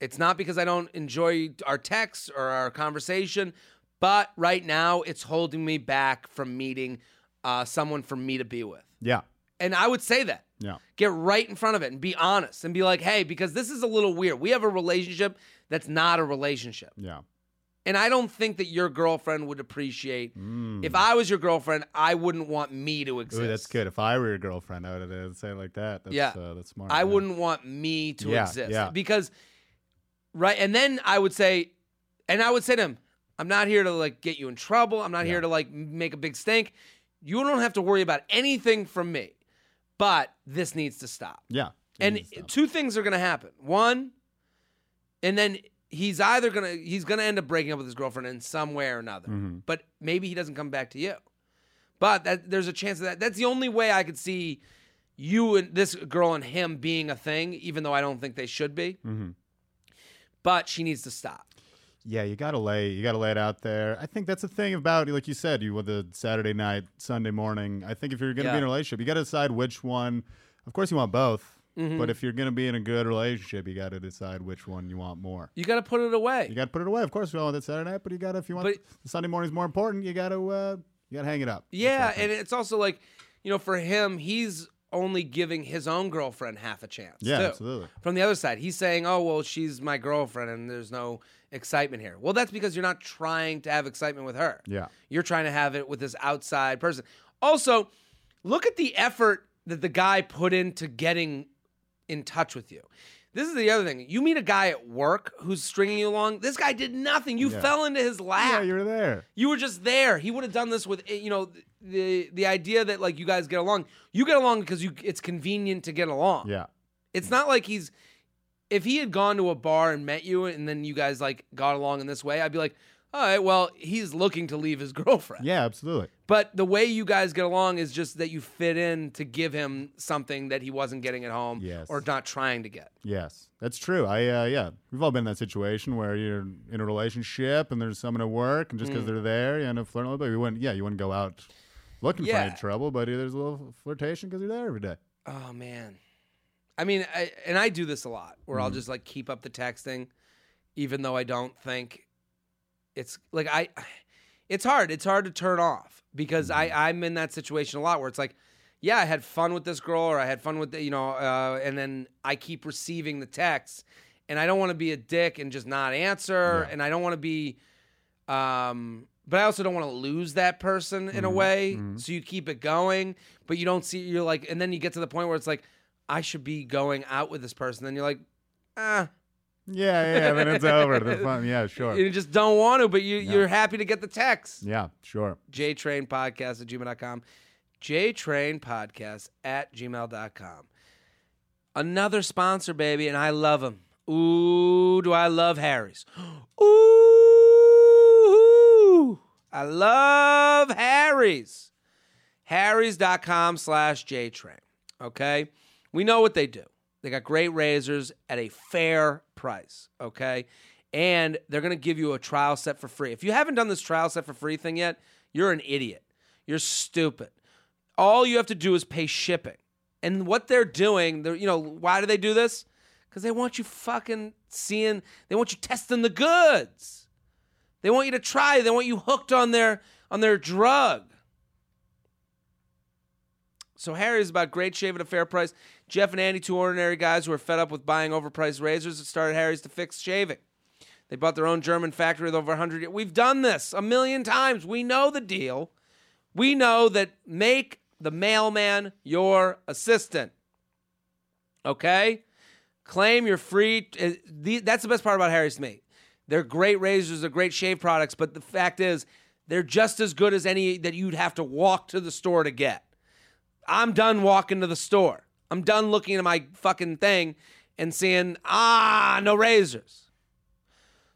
It's not because I don't enjoy our texts or our conversation, but right now it's holding me back from meeting uh, someone for me to be with. Yeah. And I would say that. Yeah. Get right in front of it and be honest and be like, hey, because this is a little weird. We have a relationship that's not a relationship. Yeah. And I don't think that your girlfriend would appreciate. If I was your girlfriend, I wouldn't want me to exist. Mm. Ooh, that's good. If I were your girlfriend, I would say it like that. That's, Yeah. uh, that's smart. I yeah. wouldn't want me to Yeah, exist yeah. because, right? And then I would say, and I would say to him, I'm not here to like get you in trouble. I'm not here to like make a big stink. You don't have to worry about anything from me, but this needs to stop. Yeah. And stuff. two things are going to happen. One, and then he's either going to he's going to end up breaking up with his girlfriend in some way or another. Mhm. But maybe he doesn't come back to you. But that there's a chance of that. That's the only way I could see you and this girl and him being a thing, even though I don't think they should be. Mhm. But she needs to stop. Yeah, you gotta lay you gotta lay it out there. I think that's the thing about like you said, you with the Saturday night, Sunday morning. I think if you're gonna Yeah. be in a relationship, you gotta decide which one. Of course, you want both, Mm-hmm. but if you're gonna be in a good relationship, you gotta decide which one you want more. You got to put it away. You gotta put it away. Of course, we all want that Saturday night, but you gotta if you want But- the Sunday morning's more important, you gotta uh, you gotta hang it up. Yeah, what I think. and it's also like, you know, for him, he's only giving his own girlfriend half a chance. yeah, too. absolutely. From the other side, he's saying, "Oh, well, she's my girlfriend, and there's no excitement here." Well, that's because you're not trying to have excitement with her. Yeah, You're trying to have it with this outside person. Also, look at the effort that the guy put into getting in touch with you. This is the other thing. You meet a guy at work who's stringing you along. This guy did nothing. You Yeah. fell into his lap. yeah, you were there. You were just there. He would have done this with eh, you know the the idea that like you guys get along. You get along because you it's convenient to get along. Yeah, It's not like he's if he had gone to a bar and met you and then you guys like got along in this way, I'd be like, all right, well, he's looking to leave his girlfriend. yeah, absolutely. But the way you guys get along is just that you fit in to give him something that he wasn't getting at home Yes. or not trying to get. Yes, that's true. I uh, yeah, we've all been in that situation where you're in a relationship and there's someone at work, and just Mm. because they're there, you end up flirting a little bit. You wouldn't, yeah, you wouldn't go out looking for any trouble, but there's a little flirtation because you're there every day. Oh man, I mean, I, and I do this a lot where Mm-hmm. I'll just like keep up the texting, even though I don't think it's like I. It's hard. It's hard to turn off because Mm-hmm. I I'm in that situation a lot where it's like, yeah, I had fun with this girl or I had fun with the, you know, uh, and then I keep receiving the texts, and I don't want to be a dick and just not answer, Yeah. and I don't want to be, um. But I also don't want to lose that person in a Mm-hmm. way. So you keep it going, but you don't see you're like, and then you get to the point where it's like, I should be going out with this person. Then you're like, ah, Yeah, yeah, but it's over. The fun, yeah, sure. you just don't want to, but you you're happy to get the text. Yeah, sure. JTrain Podcast at gmail.com. JTrain Podcast at gmail.com. Another sponsor, baby, and I love them. Ooh, do I love Harry's. Ooh, I love Harry's. Harry's.com slash JTrain. Okay? We know what they do. They got great razors at a fair price. Okay? And they're going to give you a trial set for free. If you haven't done this trial set for free thing yet, you're an idiot. You're stupid. All you have to do is pay shipping. And what they're doing, they're, you know, why do they do this? Because they want you fucking seeing, they want you testing the goods. They want you to try. They want you hooked on their on their drug. So Harry's about great shave at a fair price. Jeff and Andy, two ordinary guys who are fed up with buying overpriced razors, that started Harry's to fix shaving. They bought their own German factory with over 100 years. We've done this a million times. We know the deal. We know that make the mailman your assistant. Okay? Claim your free. uh, That's the best part about Harry's to me. They're great razors, they're great shave products, but the fact is, they're just as good as any that you'd have to walk to the store to get. I'm done walking to the store. I'm done looking at my fucking thing and seeing, ah, no razors.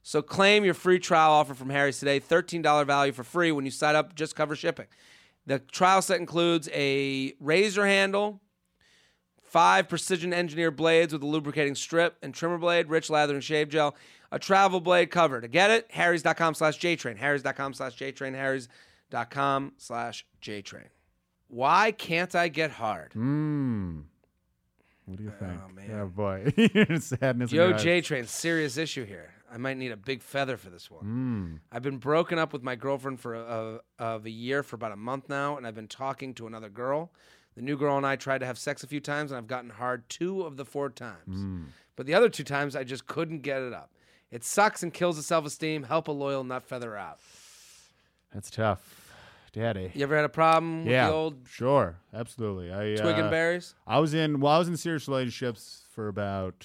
So claim your free trial offer from Harry's today. $13 value for free when you sign up, just cover shipping. The trial set includes a razor handle, five precision engineered blades with a lubricating strip and trimmer blade, rich lather and shave gel, a travel blade cover. To get it, harrys.com slash jtrain, harrys.com slash jtrain, harrys.com slash jtrain. Why can't I get hard? Mmm. What do you think? Oh, man. Yeah, boy. Sadness. Yo. J Train, serious issue here. I might need a big feather for this one. Mm. I've been broken up with my girlfriend for a, a, of a year for about a month now, and I've been talking to another girl. The new girl and I tried to have sex a few times, and I've gotten hard two of the four times. Mm. But the other two times, I just couldn't get it up. It sucks and kills the self esteem. Help a loyal nut feather out. That's tough, Daddy. You ever had a problem with Yeah, the old sure, absolutely. I twig uh, and berries? I was in well, I was in serious relationships for about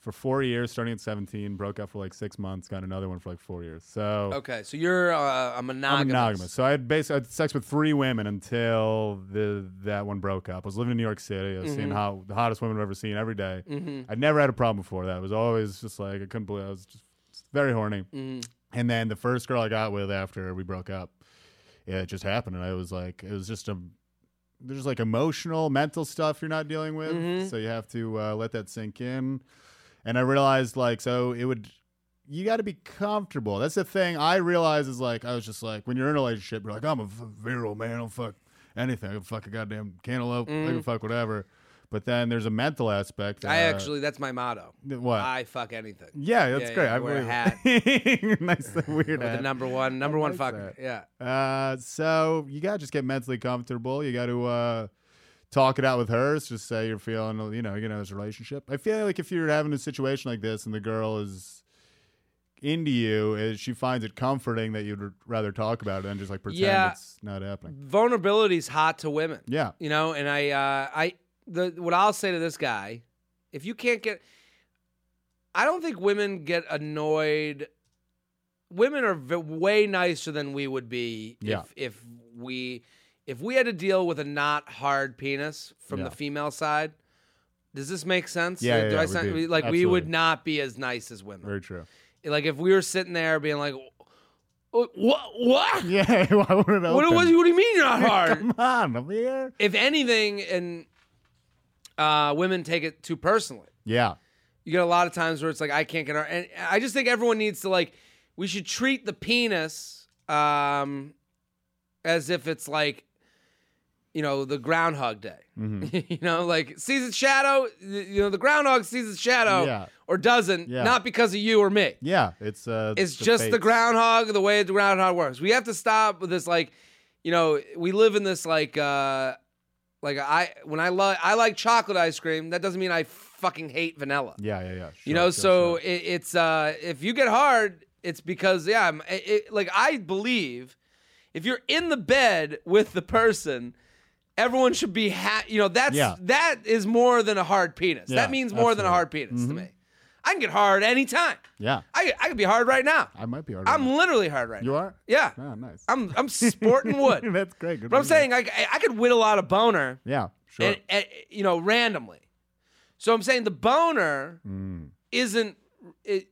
for four years, starting at seventeen. Broke up for like six months. Got another one for like four years. So Okay, so you're uh, a monogamous. I'm monogamous. So I had basically I had sex with three women until the that one broke up. I was living in New York City. I was Mm-hmm. seeing how the hottest women I've ever seen every day. I'd never had a problem before that. It was always just like I couldn't believe I was just very horny. Mm-hmm. And then the first girl I got with after we broke up, yeah, it just happened, and I was like, it was just a there's like emotional, mental stuff you're not dealing with, Mm-hmm. so you have to uh, let that sink in. And I realized like so it would you got to be comfortable. That's the thing I realized is like I was just like when you're in a relationship, you're like I'm a virile man. I'll fuck anything. I can fuck a goddamn cantaloupe. I can fuck whatever. But then there's a mental aspect. I uh, actually, that's my motto. what? I fuck anything. yeah, that's yeah, great. yeah, I wear a it. nice, weird With the number one, number one like fucker. that. Yeah. Uh, so you gotta just get mentally comfortable. You got to uh, talk it out with her. Just say you're feeling, you know, you know, this relationship. I feel like if you're having a situation like this and the girl is into you, is she finds it comforting that you'd rather talk about it than just like pretend Yeah. it's not happening. Vulnerability's hot to women. Yeah, You know, and I, uh, I, the what I'll say to this guy, if you can't get, I don't think women get annoyed. Women are v- way nicer than we would be Yeah. if if we if we had to deal with a not hard penis from Yeah. the female side. Does this make sense? Yeah, Or yeah, yeah, I we sound, do. like we would not be as nice as women? very true. Like if we were sitting there being like, oh, what? What? Yeah, why would it What, what, open? what do you mean you're not hard? Come on, I'm here. if anything, and uh, women take it too personally. Yeah, You get a lot of times where it's like I can't get our, and I just think everyone needs to like we should treat the penis um, as if it's like you know the Groundhog Day. Mm-hmm. you know, like sees its shadow. You know, the groundhog sees its shadow Yeah. or doesn't, Yeah. not because of you or me. yeah. It's uh, It's just the fates. groundhog, the way the groundhog works. We have to stop with this, like, you know, we live in this like, uh like I when I love I like chocolate ice cream. That doesn't mean I fucking hate vanilla. Yeah, yeah, yeah. you know, sure, so sure. It, it's uh if you get hard, it's because yeah, I'm, it, it- like I believe if you're in the bed with the person. Everyone should be, ha- you know, that's Yeah. that is more than a hard penis. Yeah, that means more than a hard penis to me. I can get hard anytime. yeah, I I could be hard right now. I might be hard. I'm literally hard right You now. You are? Yeah. Oh, nice. I'm I'm sporting wood. That's great. Good but I'm saying like I, I could whittle out a boner Yeah, sure. and, and you know randomly. So I'm saying the boner Mm. isn't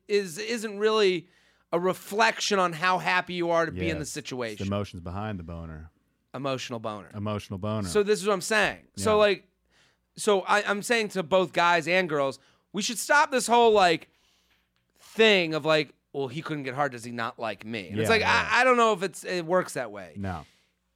is isn't really a reflection on how happy you are to be in the Yes, it's situation. The emotions behind the boner. Emotional boner. Emotional boner. So this is what I'm saying. So like, so I, I'm saying to both guys and girls, we should stop this whole like thing of like, well, he couldn't get hard. Does he not like me? And it's like yeah. I, I don't know if it's it works that way. no.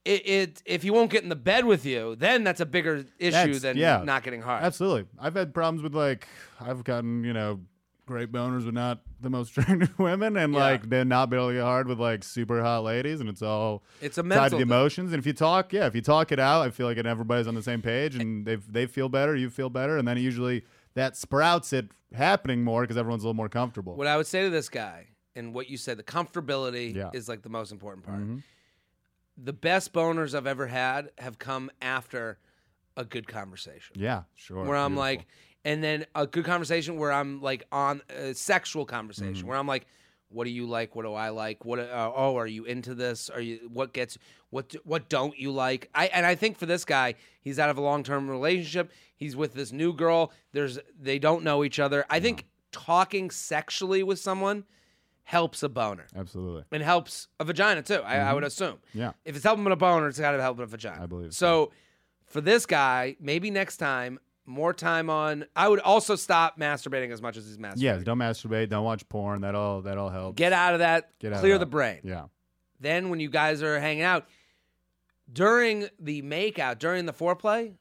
It, it if he won't get in the bed with you, then that's a bigger issue That's- than yeah. not getting hard. Absolutely. I've had problems with like I've gotten, you know, great boners with not the most attractive women and Yeah. like then not be able to get hard with like super hot ladies and it's all It's a tied to the thing. emotions. And if you talk, yeah, if you talk it out, I feel like everybody's on the same page and they they feel better, you feel better, and then usually that sprouts it happening more because everyone's a little more comfortable. What I would say to this guy, and what you said, the comfortability Yeah. is like the most important part. Mhm. The best boners I've ever had have come after a good conversation. Yeah, sure. where I'm like, and then a good conversation where I'm like on a sexual conversation Mm-hmm. where I'm like, what do you like? What do I like? What? Uh, oh, are you into this? Are you? What gets? What? What don't you like? I and I think for this guy, he's out of a long term relationship. He's with this new girl. There's they don't know each other. I think talking sexually with someone helps a boner Absolutely. and helps a vagina too. I, I mm-hmm. would assume. Yeah. If it's helping with a boner, it's got to help with a vagina. I believe So, for this guy, maybe next time, more time on. I would also stop masturbating as much as he's masturbating. Yeah, don't masturbate, don't watch porn. That all that all helps. Get out of that. Get out of clear that. the brain. Yeah. Then when you guys are hanging out during the makeout, during the foreplay,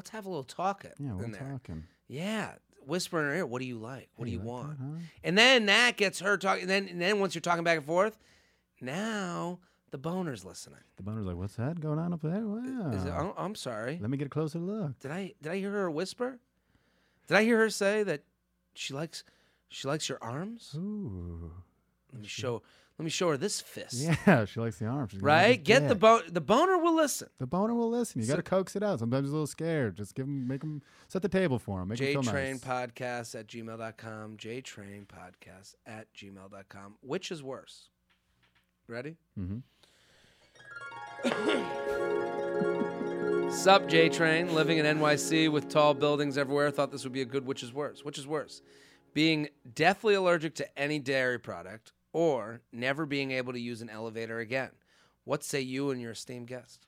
let's have a little talk it Yeah, we're talking. Yeah, whisper in her ear. What do you like? What do you like that, want? huh? And then that gets her talking. And then, and then once you're talking back and forth, now the boner's listening. The boner's like, what's that going on up there? Wow. Is it, oh, I'm sorry. Let me get a closer look. Did I did I hear her whisper? Did I hear her say that she likes she likes your arms? Ooh. Let me show let me show her this fist. Yeah, she likes the arms. She's Right? Get the dick. bone the boner will listen. The boner will listen. You So- got to coax it out. Sometimes he's a little scared. Just give him, make him set the table for him. Make him feel JTrain nice. podcast at gmail.com. JTrain podcast at gmail.com. Which is worse? Ready? Mm-hmm. Sup, J Train, living in NYC with tall buildings everywhere. Thought this would be a good which is worse. Which is worse? Being deathly allergic to any dairy product or never being able to use an elevator again. What say you and your esteemed guest?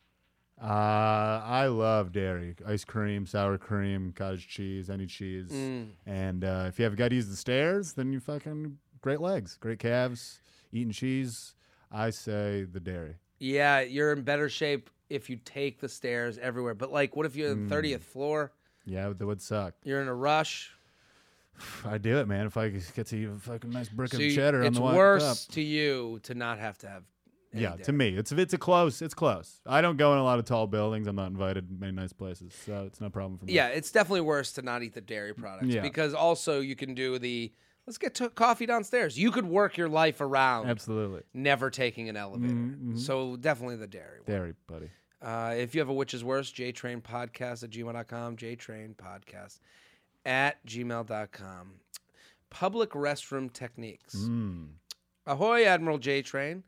Uh, I love dairy, ice cream, sour cream, cottage cheese, any cheese. Mm. And uh, if you have got to use the stairs, then you fucking great legs, great calves, eating cheese. I say the dairy. Yeah, you're in better shape if you take the stairs everywhere. But like, what if you're in the 30th floor? Yeah, that would suck. You're in a rush. I do it, man. If I get to eat a fucking nice brick So of cheddar on it's the way It's worse to you to not have to have. Yeah, to me, it's it's a close. It's close. I don't go in a lot of tall buildings. I'm not invited to many nice places, so it's no problem for me. Yeah, it's definitely worse to not eat the dairy products Yeah. because also you can do the let's get to coffee downstairs. You could work your life around absolutely. never taking an elevator. Mhm, mhm. So definitely the dairy. one. Dairy, buddy. Uh, if you have a which is worse, JTrain podcast at gmail.com, JTrain podcast at gmail.com. Public restroom techniques. Mm. Ahoy, Admiral J Train.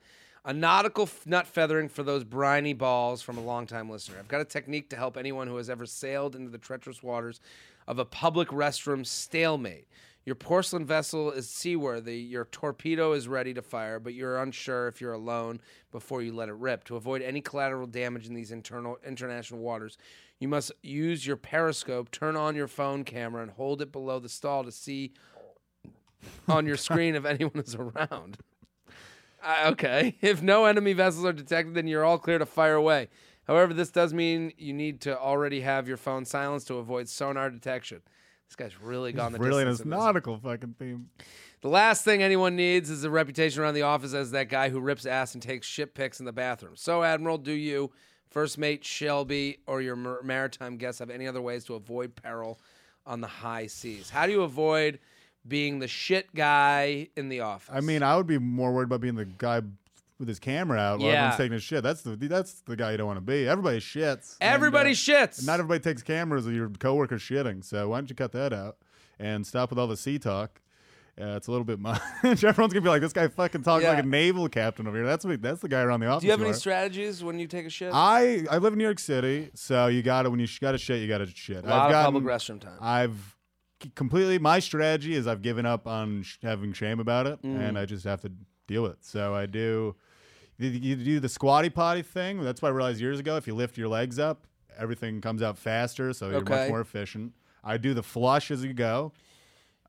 A nautical f- nut feathering for those briny balls from a longtime listener. I've got a technique to help anyone who has ever sailed into the treacherous waters of a public restroom stalemate. Your porcelain vessel is seaworthy, your torpedo is ready to fire, but you're unsure if you're alone before you let it rip. To avoid any collateral damage in these internal international waters, you must use your periscope, turn on your phone camera, and hold it below the stall to see on your screen if anyone is around. Uh, okay. If no enemy vessels are detected, then you're all clear to fire away. However, this does mean you need to already have your phone silenced to avoid sonar detection. This guy's really gone the really in distance. his in this. nautical fucking theme. The last thing anyone needs is a reputation around the office as that guy who rips ass and takes shit pics in the bathroom. So, Admiral, do you, First Mate Shelby, or your mar- maritime guests have any other ways to avoid peril on the high seas? How do you avoid being the shit guy in the office? I mean, I would be more worried about being the guy with his camera out while Yeah. everyone's taking his shit. That's the that's the guy you don't want to be. Everybody shits. and, everybody uh, shits. Not everybody takes cameras of your coworker shitting. So why don't you cut that out and stop with all the sea talk? Uh, it's a little bit much. Everyone's gonna be like, "This guy fucking talks like a naval captain over here." That's what, that's the guy around the office. Do you have any are. strategies when you take a shit? I I live in New York City, so you got to when you got to shit, you got to shit. a lot I've of gotten- public restroom time. I've completely my strategy is I've given up on sh- having shame about it, Mm. and I just have to deal with it. So I do. You you do the squatty potty thing. That's what I realized years ago. If you lift your legs up, everything comes out faster, so you're Okay. much more efficient. I do the flush as you go.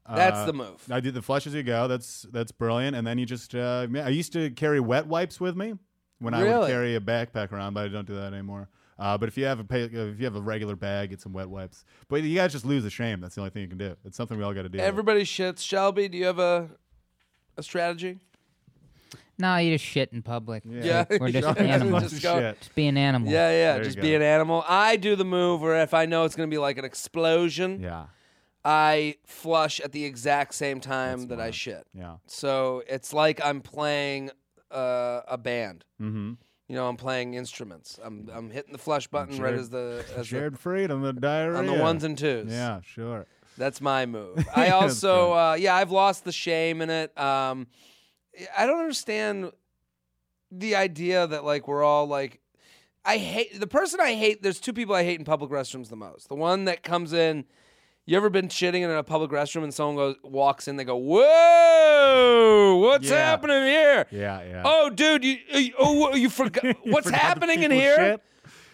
That's Uh, the move. I do the flush as you go. That's that's brilliant. And then you just uh, I used to carry wet wipes with me when I would carry a backpack around, but I don't do that anymore. Uh, but if you have a pay, if you have a regular bag, get some wet wipes. But you guys just lose the shame. That's the only thing you can do. It's something we all got to do. Everybody shits. Shelby, do you have a a strategy? No, you just shit in public. Yeah. Or just Just animals. Just. Just be an animal. Yeah, yeah. There just be an animal. I do the move where if I know it's going to be like an explosion, Yeah, I flush at the exact same time That's that I shit. yeah. So it's like I'm playing uh, a band. Mm-hmm. You know, I'm playing instruments. I'm I'm hitting the flush button right as the as the, Shared freedom, the diarrhea. on the ones and twos. Yeah, sure. That's my move. I also, uh, yeah, I've lost the shame in it. Um, I don't understand the idea that like we're all like, I hate the person I hate. There's two people I hate in public restrooms the most. The one that comes in. You ever been shitting in a public restroom and someone goes walks in? They go, "Whoa, what's Yeah. happening here?" Yeah, yeah. Oh, dude, you you- oh you forgot what's forgot happening in here? shit?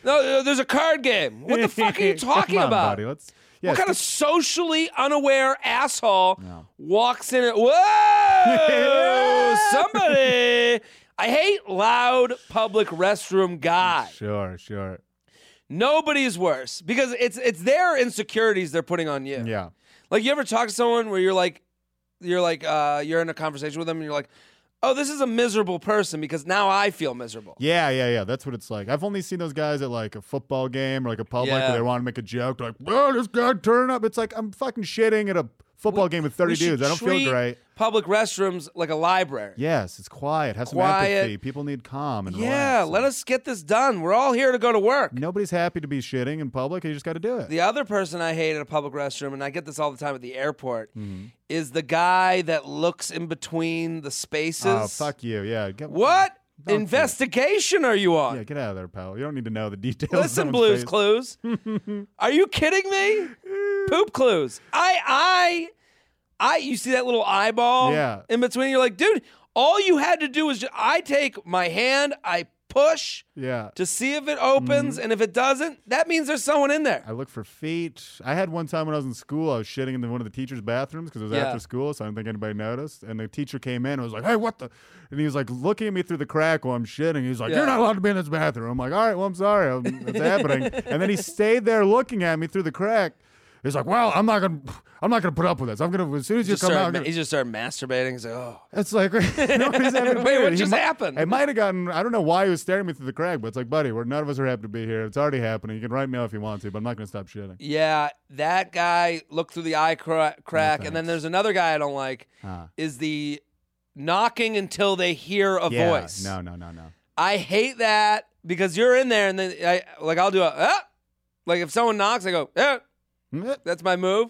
No, uh, there's a card game. What the fuck are you talking on, about? buddy. Let's. Yeah, what kind of socially unaware asshole No. walks in? And, Whoa! somebody! I hate loud public restroom guy. Sure, sure. Nobody is worse because it's it's their insecurities they're putting on you. Yeah. Like you ever talk to someone where you're like, you're like, uh, you're in a conversation with them and you're like, oh, this is a miserable person because now I feel miserable. Yeah, yeah, yeah. That's what it's like. I've only seen those guys at like a football game or like a public Yeah. where they want to make a joke. They're like, oh, this guy turned up. It's like I'm fucking shitting at a football game with 30 We should dudes. I don't feel great. Public restrooms like a library. Yes, it's quiet. Have some Quiet. empathy. People need calm and Yeah, relax. let us get this done. We're all here to go to work. Nobody's happy to be shitting in public. You just got to do it. The other person I hate at a public restroom, and I get this all the time at the airport, Mm-hmm. is the guy that looks in between the spaces. oh, fuck you. Yeah. Get, What Don't investigation are you on? Yeah, get out of there, pal. You don't need to know the details. Listen, Blues face. Clues. Are you kidding me? Poop Clues. I, I, I. You see that little eyeball? Yeah. In between, you're like, dude. All you had to do was just, I take my hand, I push Yeah. to see if it opens, Mm-hmm. and if it doesn't, that means there's someone in there. I look for feet. I had one time when I was in school, I was shitting in one of the teachers' bathrooms because it was Yeah. after school, so I didn't think anybody noticed. And the teacher came in and was like, hey, what the? And he was like looking at me through the crack while I'm shitting. He's like, Yeah. you're not allowed to be in this bathroom. I'm like, all right, well, I'm sorry. Um, It's happening. And then he stayed there looking at me through the crack. He's like, well, I'm not gonna, I'm not gonna put up with this. I'm gonna, as soon as you Just come out, started, gonna-" he just started masturbating. He's like, oh. It's like nobody's having Wait, what He just mi- happened? It might have gotten. I don't know why he was staring me through the crack, but it's like, buddy, we're none of us are happy to be here. It's already happening. You can write me out if you want to, but I'm not going to stop shitting. Yeah, that guy looked through the eye cra- crack, and then there's another guy I don't like. Huh. Is the knocking until they hear a Yeah. voice? No, no, no, no. I hate that because you're in there, and then I like I'll do a ah! like if someone knocks, I go Mm, that's my move.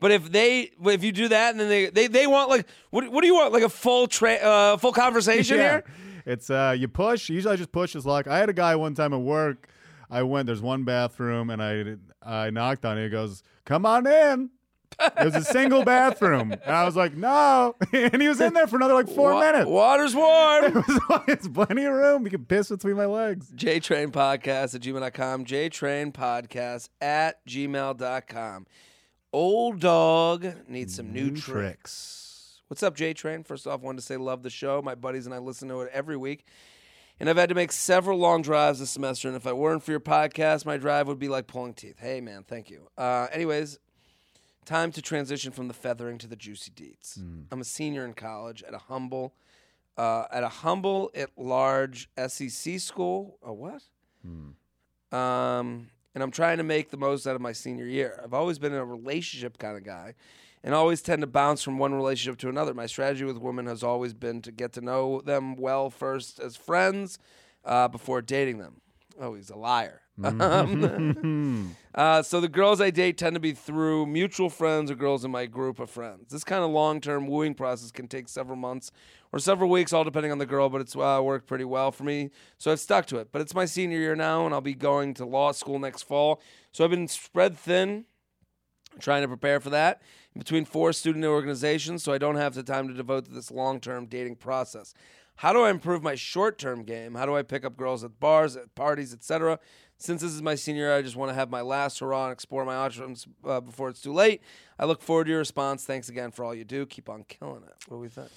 But if they if you do that, and then they they, they want like what what do you want like a full tra- uh, full conversation yeah. here? It's uh, you push. Usually, I just push his luck. I had a guy one time at work. I went. There's one bathroom, and I I knocked on it. He goes, "Come on in." It was a single bathroom, and I was like, "No," and he was in there for another like four Wa- minutes. Water's warm. It was, it's plenty of room. You can piss between my legs. JTrain Podcast at gmail.com. JTrain Podcast at gmail.com. Old dog needs some new, tricks. What's up, JTrain? First off, wanted to say love the show. My buddies and I listen to it every week. And I've had to make several long drives this semester. And if I weren't for your podcast, my drive would be like pulling teeth. Hey, man, thank you. Uh, anyways, time to transition from the feathering to the juicy deets. I'm a senior in college at a humble, uh, at a humble at large SEC school. A what? Um, and I'm trying to make the most out of my senior year. I've always been a relationship kind of guy and always tend to bounce from one relationship to another. My strategy with women has always been to get to know them well first as friends uh, before dating them. Oh, he's a liar. Um, uh, so the girls I date tend to be through mutual friends or girls in my group of friends. This kind of long-term wooing process can take several months or several weeks, all depending on the girl. But it's uh, worked pretty well for me, so I've stuck to it. But it's my senior year now, and I'll be going to law school next fall. So I've been spread thin, trying to prepare for that between four student organizations, so I don't have the time to devote to this long-term dating process. How do I improve my short-term game? How do I pick up girls at bars, at parties, etc.? Since this is my senior year, I just want to have my last hurrah and explore my options uh, before it's too late. I look forward to your response. Thanks again for all you do. Keep on killing it. What do we think?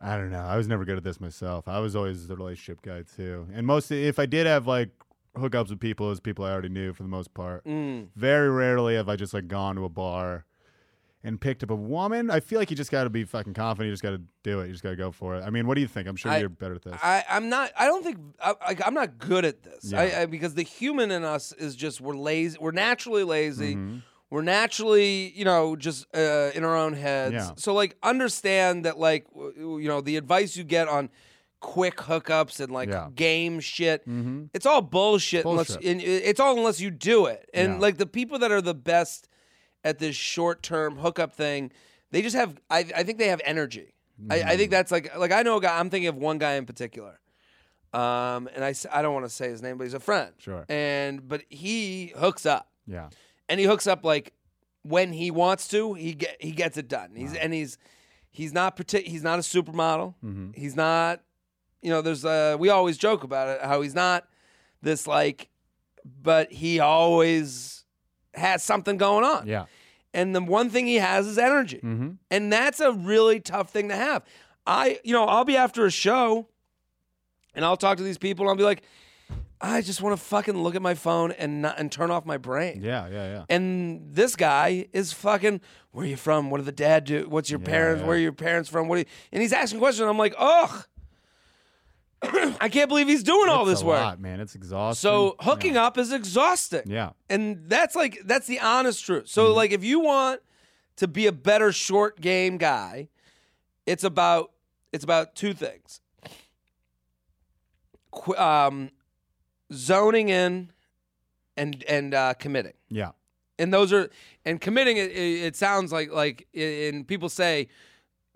I don't know. I was never good at this myself. I was always the relationship guy too. And most, if I did have like hookups with people, it was people I already knew for the most part. Mm. Very rarely have I just like gone to a bar and picked up a woman. I feel like you just got to be fucking confident. You just got to do it. You just got to go for it. I mean, what do you think? I'm sure I- you're better at this. I, I'm not. I don't think. I, I'm not good at this. Yeah. I, because the human in us is just we're lazy. We're naturally lazy. Mm-hmm. We're naturally, you know, just uh, in our own heads. Yeah. So like, understand that, like, you know, the advice you get on quick hookups and like Yeah. Mm-hmm. game shit. It's all bullshit. Unless Bullshit. and it's all unless you do it. And Yeah. like the people that are the best at this short term hookup thing, they just have. I, I think they have energy. I, I Mm-hmm. think that's like like I know a guy. I'm thinking of one guy in particular. Um, and I don't want to say his name, but he's a friend. Sure. And but he hooks up, yeah. and he hooks up like when he wants to. He get he gets it done. He's and he's he's not partic- He's not a supermodel. Mm-hmm. He's not. You know, there's uh we always joke about it how he's not this like, but he always has something going on. Yeah. And the one thing he has is energy. Mm-hmm. And that's a really tough thing to have. I, you know, I'll be after a show and I'll talk to these people and I'll be like, I just want to fucking look at my phone and not, and turn off my brain. Yeah, yeah, yeah. And this guy is fucking. Where are you from? What did the dad do? What's your Yeah, parents? yeah. Where are your parents from? What? Are you, and he's asking questions. I'm like, ugh. I can't believe he's doing all this a work. lot, man. It's exhausting. So hooking up is exhausting. Yeah. And that's like that's the honest truth. So like if you want to be a better short game guy, it's about it's about two things. Qu- um, zoning in and and uh, committing. Yeah. And those are and committing. It, it, it sounds like like and people say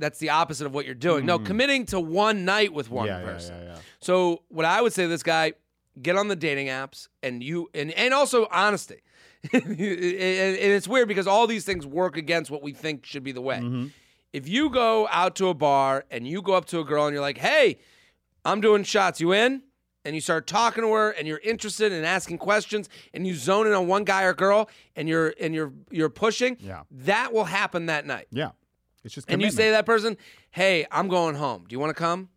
that's the opposite of what you're doing. No, committing to one night with one Mm. yeah, person. yeah, yeah. So what I would say to this guy, get on the dating apps and you and and also honesty. and, and it's weird because all these things work against what we think should be the way. Mm-hmm. If you go out to a bar and you go up to a girl and you're like, "Hey, I'm doing shots. You in?" And you start talking to her and you're interested and asking questions and you zone in on one guy or girl and you're and you're you're pushing, Yeah. that will happen that night. Yeah. It's just And you say to that person, "Hey, I'm going home. Do you want to come?"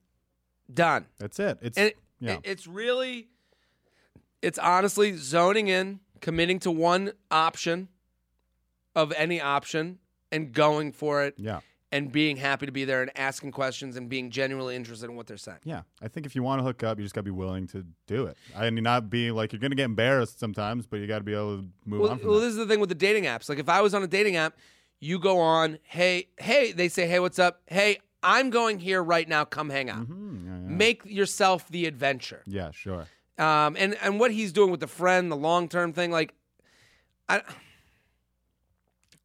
Done. That's it. It's And it, yeah. it- it's really, it's honestly zoning in, committing to one option of any option and going for it yeah. and being happy to be there and asking questions and being genuinely interested in what they're saying. Yeah, I think if you want to hook up, you just got to be willing to do it. I mean, not be like you're gonna get embarrassed sometimes, but you got to be able to move Well, on from well, that. this is the thing with the dating apps. Like if I was on a dating app, you go on, hey, hey, they say, hey, what's up? Hey, I'm going here right now. Come hang out. Hmm, yeah, yeah. Make yourself the adventure. yeah, sure. Um, and and what he's doing with the friend, the long term thing, like, I,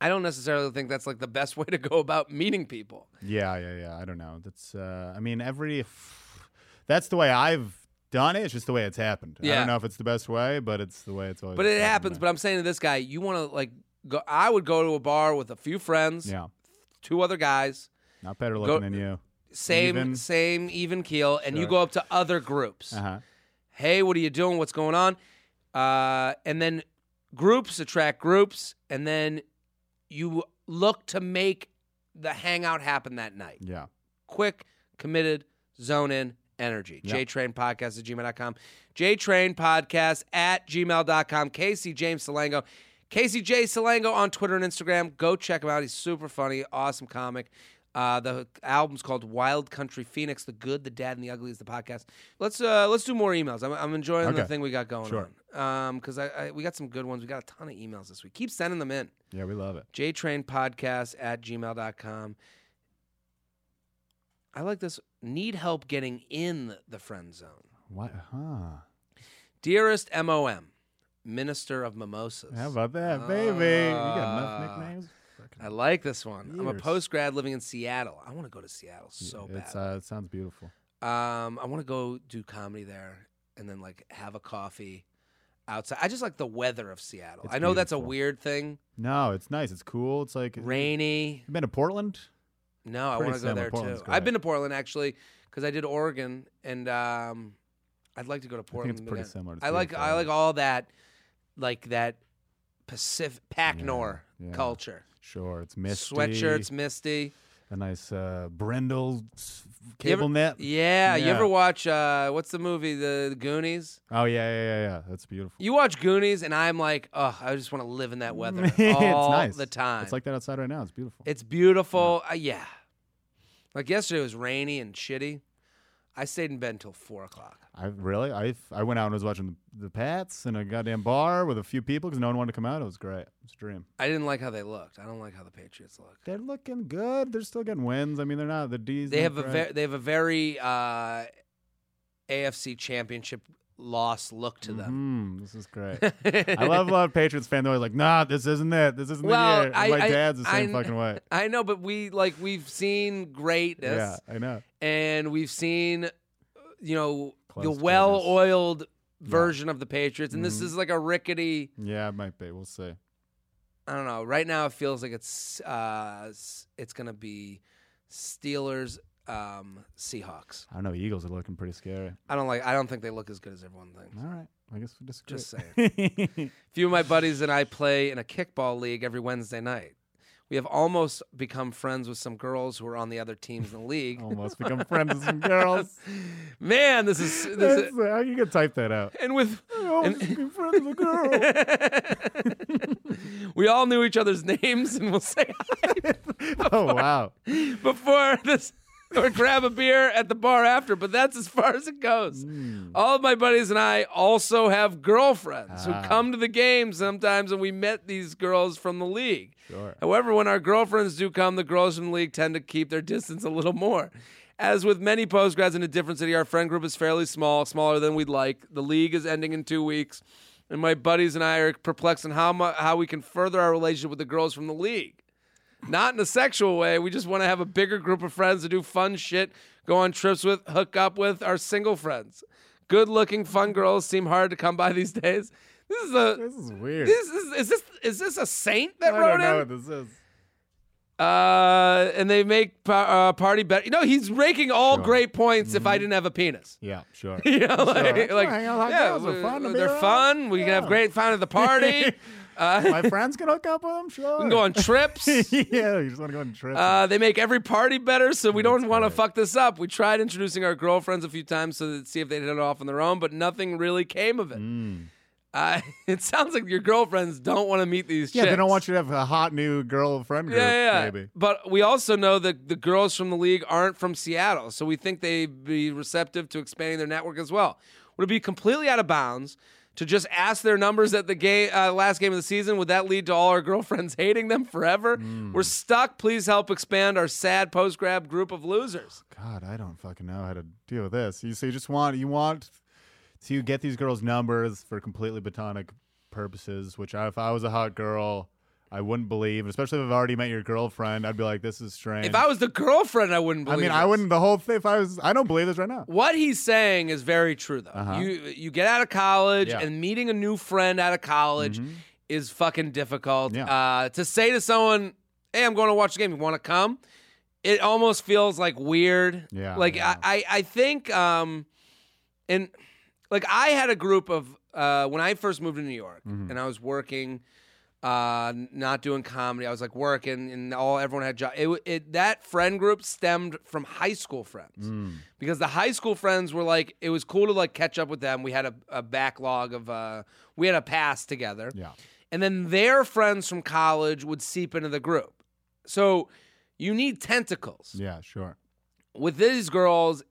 I don't necessarily think that's like the best way to go about meeting people. Yeah, yeah, yeah. I don't know. That's. Uh, I mean, every. That's the way I've done it. It's just the way it's happened. I don't know if it's the best way, but it's the way it's always. But it happens. But I'm saying to this guy, you want to like go. I would go to a bar with a few friends, yeah, two other guys, not better looking than you. same Even? same even keel, and you go up to other groups. Uh huh. Hey, what are you doing? What's going on? Uh, and then groups attract groups, and then you look to make the hangout happen that night. Yeah. quick, committed, zone in energy. Yeah. JTrain Podcast at gmail.com. JTrain Podcast at gmail.com. Casey James Salengo. Casey J. Salengo on Twitter and Instagram. Go check him out. He's super funny, awesome comic. Uh, the album's called Wild Country Phoenix. The Good, the Dad, and the Ugly is the podcast. Let's uh, let's do more emails. I'm, I'm enjoying the thing we got going Sure. on. because I, I we got some good ones. We got a ton of emails this week. Keep sending them in Yeah, we love it. jtrainpodcast at gmail.com. I like this. Need help getting in the friend zone. What? Huh? Dearest MOM, Minister of Mimosas. How about that, baby? You got Ah. enough nicknames. I like this one. I'm a Years. post grad living in Seattle. I want to go to Seattle so it's bad. uh, it sounds beautiful. um, I want to go do comedy there and then like have a coffee outside. I just like the weather of Seattle. It's I know that's a beautiful. weird thing. No, it's nice. It's cool. It's like Rainy. You been to Portland? No, I Pretty want to go similar. there Portland's too. great. I've been to Portland actually because I did Oregon, and um, I'd like to go to I think Portland. it's pretty again. similar. I like. I like all that, like that Pacific Pac Nor yeah. culture. Sure, it's misty. Sweatshirts, misty. a nice uh, You ever- cable net. Yeah, you ever watch uh, what's the movie the, the Goonies? Oh yeah, yeah, yeah, yeah. That's beautiful. You watch Goonies, and I'm like, oh, I just want to live in that weather it's all nice. the time. It's like that outside right now. It's beautiful. It's beautiful. Uh, yeah. Like yesterday was rainy and shitty. I stayed in bed until four o'clock. I really, I, I went out and was watching the, the Pats in a goddamn bar with a few people because no one wanted to come out. It was great. It was a dream. I didn't like how they looked. I don't like how the Patriots look. They're looking good. They're still getting wins. I mean, they're not the D's. They have a ve- they have a very uh, AFC Championship loss look to them. Mhm, This is great. I love a lot of Patriots fans. They're like, "Nah, this isn't it. This isn't Well, the year." I- My dad's the same I- fucking way. I know, but we like we've seen greatness, Yeah, I know. and we've seen, you know, Close the well-oiled version of the Patriots, and this Mhm. is like a rickety. Yeah, it might be. We'll see. I don't know. Right now, it feels like it's uh, it's gonna be Steelers, um, Seahawks. I don't know. Eagles are looking pretty scary. I don't like. I don't think they look as good as everyone thinks. All right. I guess we disagree. Just saying. A few of my buddies and I play in a kickball league every Wednesday night. We have almost become friends with some girls who are on the other teams in the league. Almost become friends with some girls. Man, this is this is, uh, you can type that out. and with Almost become friends with a girl. we all knew each other's names, and we'll say hi oh wow. before this or grab a beer at the bar after, but that's as far as it goes. Hmm. All of my buddies and I also have girlfriends who Ah. come to the game sometimes, and we met these girls from the league. Sure. However, when our girlfriends do come, the girls from the league tend to keep their distance a little more. As with many postgrads in a different city, our friend group is fairly small, smaller than we'd like. The league is ending in two weeks, and my buddies and I are perplexed on how mu- how we can further our relationship with the girls from the league. Not in a sexual way. We just want to have a bigger group of friends to do fun shit, go on trips with, hook up with our single friends. Good looking, fun girls seem hard to come by these days. This is a This is weird. this is is this is this a saint that I wrote don't know in? what this is. Uh, and they make pa- uh, party better. You know, he's raking all Sure. great points. If I didn't have a penis, Yeah, sure. you know, like, Sure. like Hang out like yeah, fun to be they're around. fun. We can have great fun at the party. uh, My friends can hook up with them, sure. we can go on trips. yeah, you just want to go on trips. Uh, they make every party better, so we don't want to fuck this up. We tried introducing our girlfriends a few times so that see if they'd hit it off on their own, but nothing really came of it. Mm. Uh, it sounds like your girlfriends don't want to meet these yeah, chicks. they don't want you to have a hot new girlfriend group. Yeah, yeah. Maybe. But we also know that the girls from the league aren't from Seattle, so we think they'd be receptive to expanding their network as well. Would it be completely out of bounds to just ask their numbers at the game, uh, last game of the season? Would that lead to all our girlfriends hating them forever? Hmm. We're stuck. Please help expand our sad post grab group of losers. God, I don't fucking know how to deal with this. You so you just want you want to get these girls' numbers for completely platonic purposes. Which I, if I was a hot girl, I wouldn't believe. Especially if I've already met your girlfriend, I'd be like, "This is strange." If I was the girlfriend, I wouldn't I believe. mean, I wouldn't. The whole thing. If I was, I don't believe this right now. What he's saying is very true, though. Uh-huh. You you get out of college Yeah. Mm-hmm. and meeting a new friend out of college is fucking difficult. Yeah. Uh, to say to someone, "Hey, I'm going to watch the game. You want to come?" It almost feels like weird. Yeah, Like yeah. I, I I think um, and like I had a group of uh when I first moved to New York Mm-hmm. and I was working. Uh, not doing comedy. I was like working, and all everyone had job. It, it that friend group stemmed from high school friends Mm. because the high school friends were like it was cool to like catch up with them we had a, a backlog of uh we had a pass together Yeah. and then their friends from college would seep into the group so you need tentacles Yeah. Sure. with these girls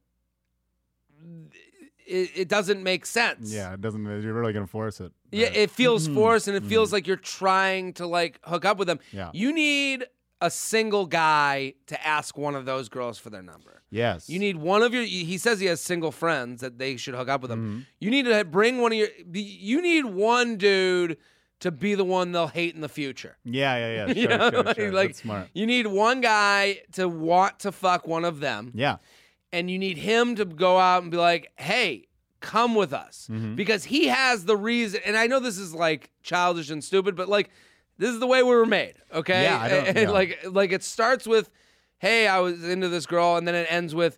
it, it doesn't make sense Yeah. It doesn't. You're really gonna force it. Yeah it feels forced and it feels like you're trying to like hook up with them Yeah. you need a single guy to ask one of those girls for their number yes. You need one of your. He says he has single friends that they should hook up with him. Mm-hmm. You need to bring one of your. You need one dude to be the one they'll hate in the future. Yeah. Yeah. Yeah. Sure. You know, sure, like, sure. like, That's smart. you need one guy to want to fuck one of them, Yeah. and you need him to go out and be like, "Hey, come with us," Mm-hmm. because he has the reason. And I know this is like childish and stupid, but like this is the way we were made. Okay, Yeah, I don't- And, yeah. like like it starts with, "Hey, I was into this girl," and then it ends with.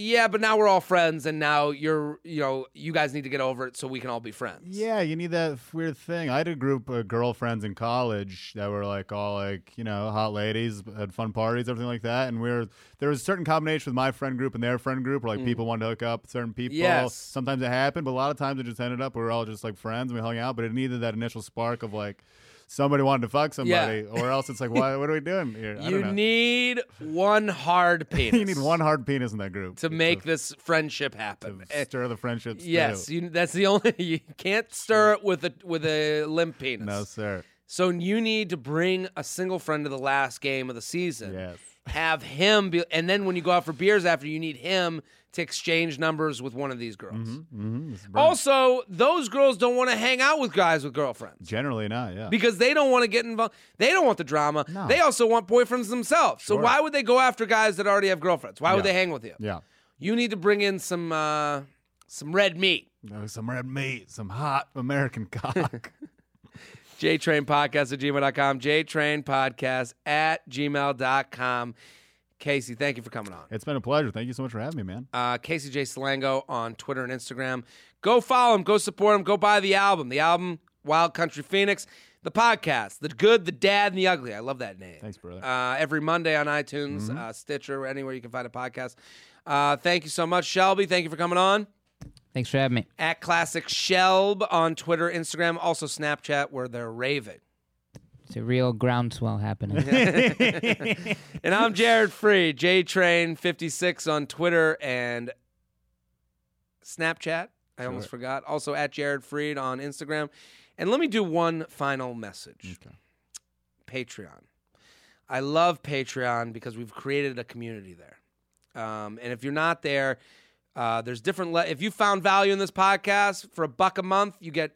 Yeah, but now we're all friends, and now you're, you know, you guys need to get over it so we can all be friends. Yeah, you need that weird thing. I had a group of girlfriends in college that were like all like you know hot ladies, had fun parties, everything like that. And we are there was a certain combination with my friend group and their friend group, where like people wanted to hook up certain people. Mm. Yes. Sometimes it happened, but a lot of times it just ended up we were all just like friends and we hung out. But it needed that initial spark of like somebody wanted to fuck somebody, or else it's like what what are we doing here? I You don't know. need one hard penis. you need one hard penis in that group to make this friendship happen. to stir the friendships. Yes, you, that's the only. You can't stir it with a with a limp penis. No, sir. So you need to bring a single friend to the last game of the season. Yes. Have him be, and then when you go out for beers after, you need him to exchange numbers with one of these girls. Mm-hmm. Brilliant. Also, those girls don't want to hang out with guys with girlfriends Generally not. Yeah. because they don't want to get involved. They don't want the drama. No. They also want boyfriends themselves. So why would they go after guys that already have girlfriends? Why would they hang with you? yeah. You need to bring in some uh, some red meat. No, some red meat, some hot American cock. JTrain Podcast at gmail.com. JTrain Podcast at gmail.com. Casey, thank you for coming on. it's been a pleasure. Thank you so much for having me, man. Uh, Casey J. Salengo on Twitter and Instagram. Go follow him. Go support him. Go buy the album. The album, Wild Country Phoenix. the podcast, the good, the dad, and the ugly. I love that name. Thanks, brother. Uh, every Monday on iTunes, uh, Stitcher, anywhere you can find a podcast. Uh, thank you so much, Shelby. Thank you for coming on. Thanks for having me. At Classic Shelb on Twitter, Instagram, also Snapchat, where they're raving. It's a real groundswell happening. And I'm Jared Freid, JTrain56 on Twitter and Snapchat. I almost forgot. Also at Jared Freid on Instagram. And let me do one final message Patreon. I love Patreon because we've created a community there. Um, and if you're not there, uh, there's different. Le- if you found value in this podcast for a buck a month, you get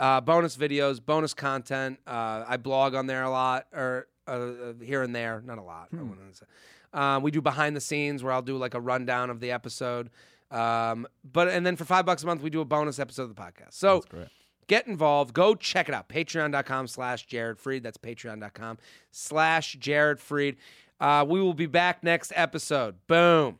uh, bonus videos, bonus content. Uh, I blog on there a lot, or uh, here and there, not a lot. I. Uh, we do behind the scenes where I'll do like a rundown of the episode. Um, but and then for five bucks a month, we do a bonus episode of the podcast. So get involved. Go check it out. Patreon.com slash Jared Freid. That's patreon.com slash Jared Freid. Uh, we will be back next episode. Boom.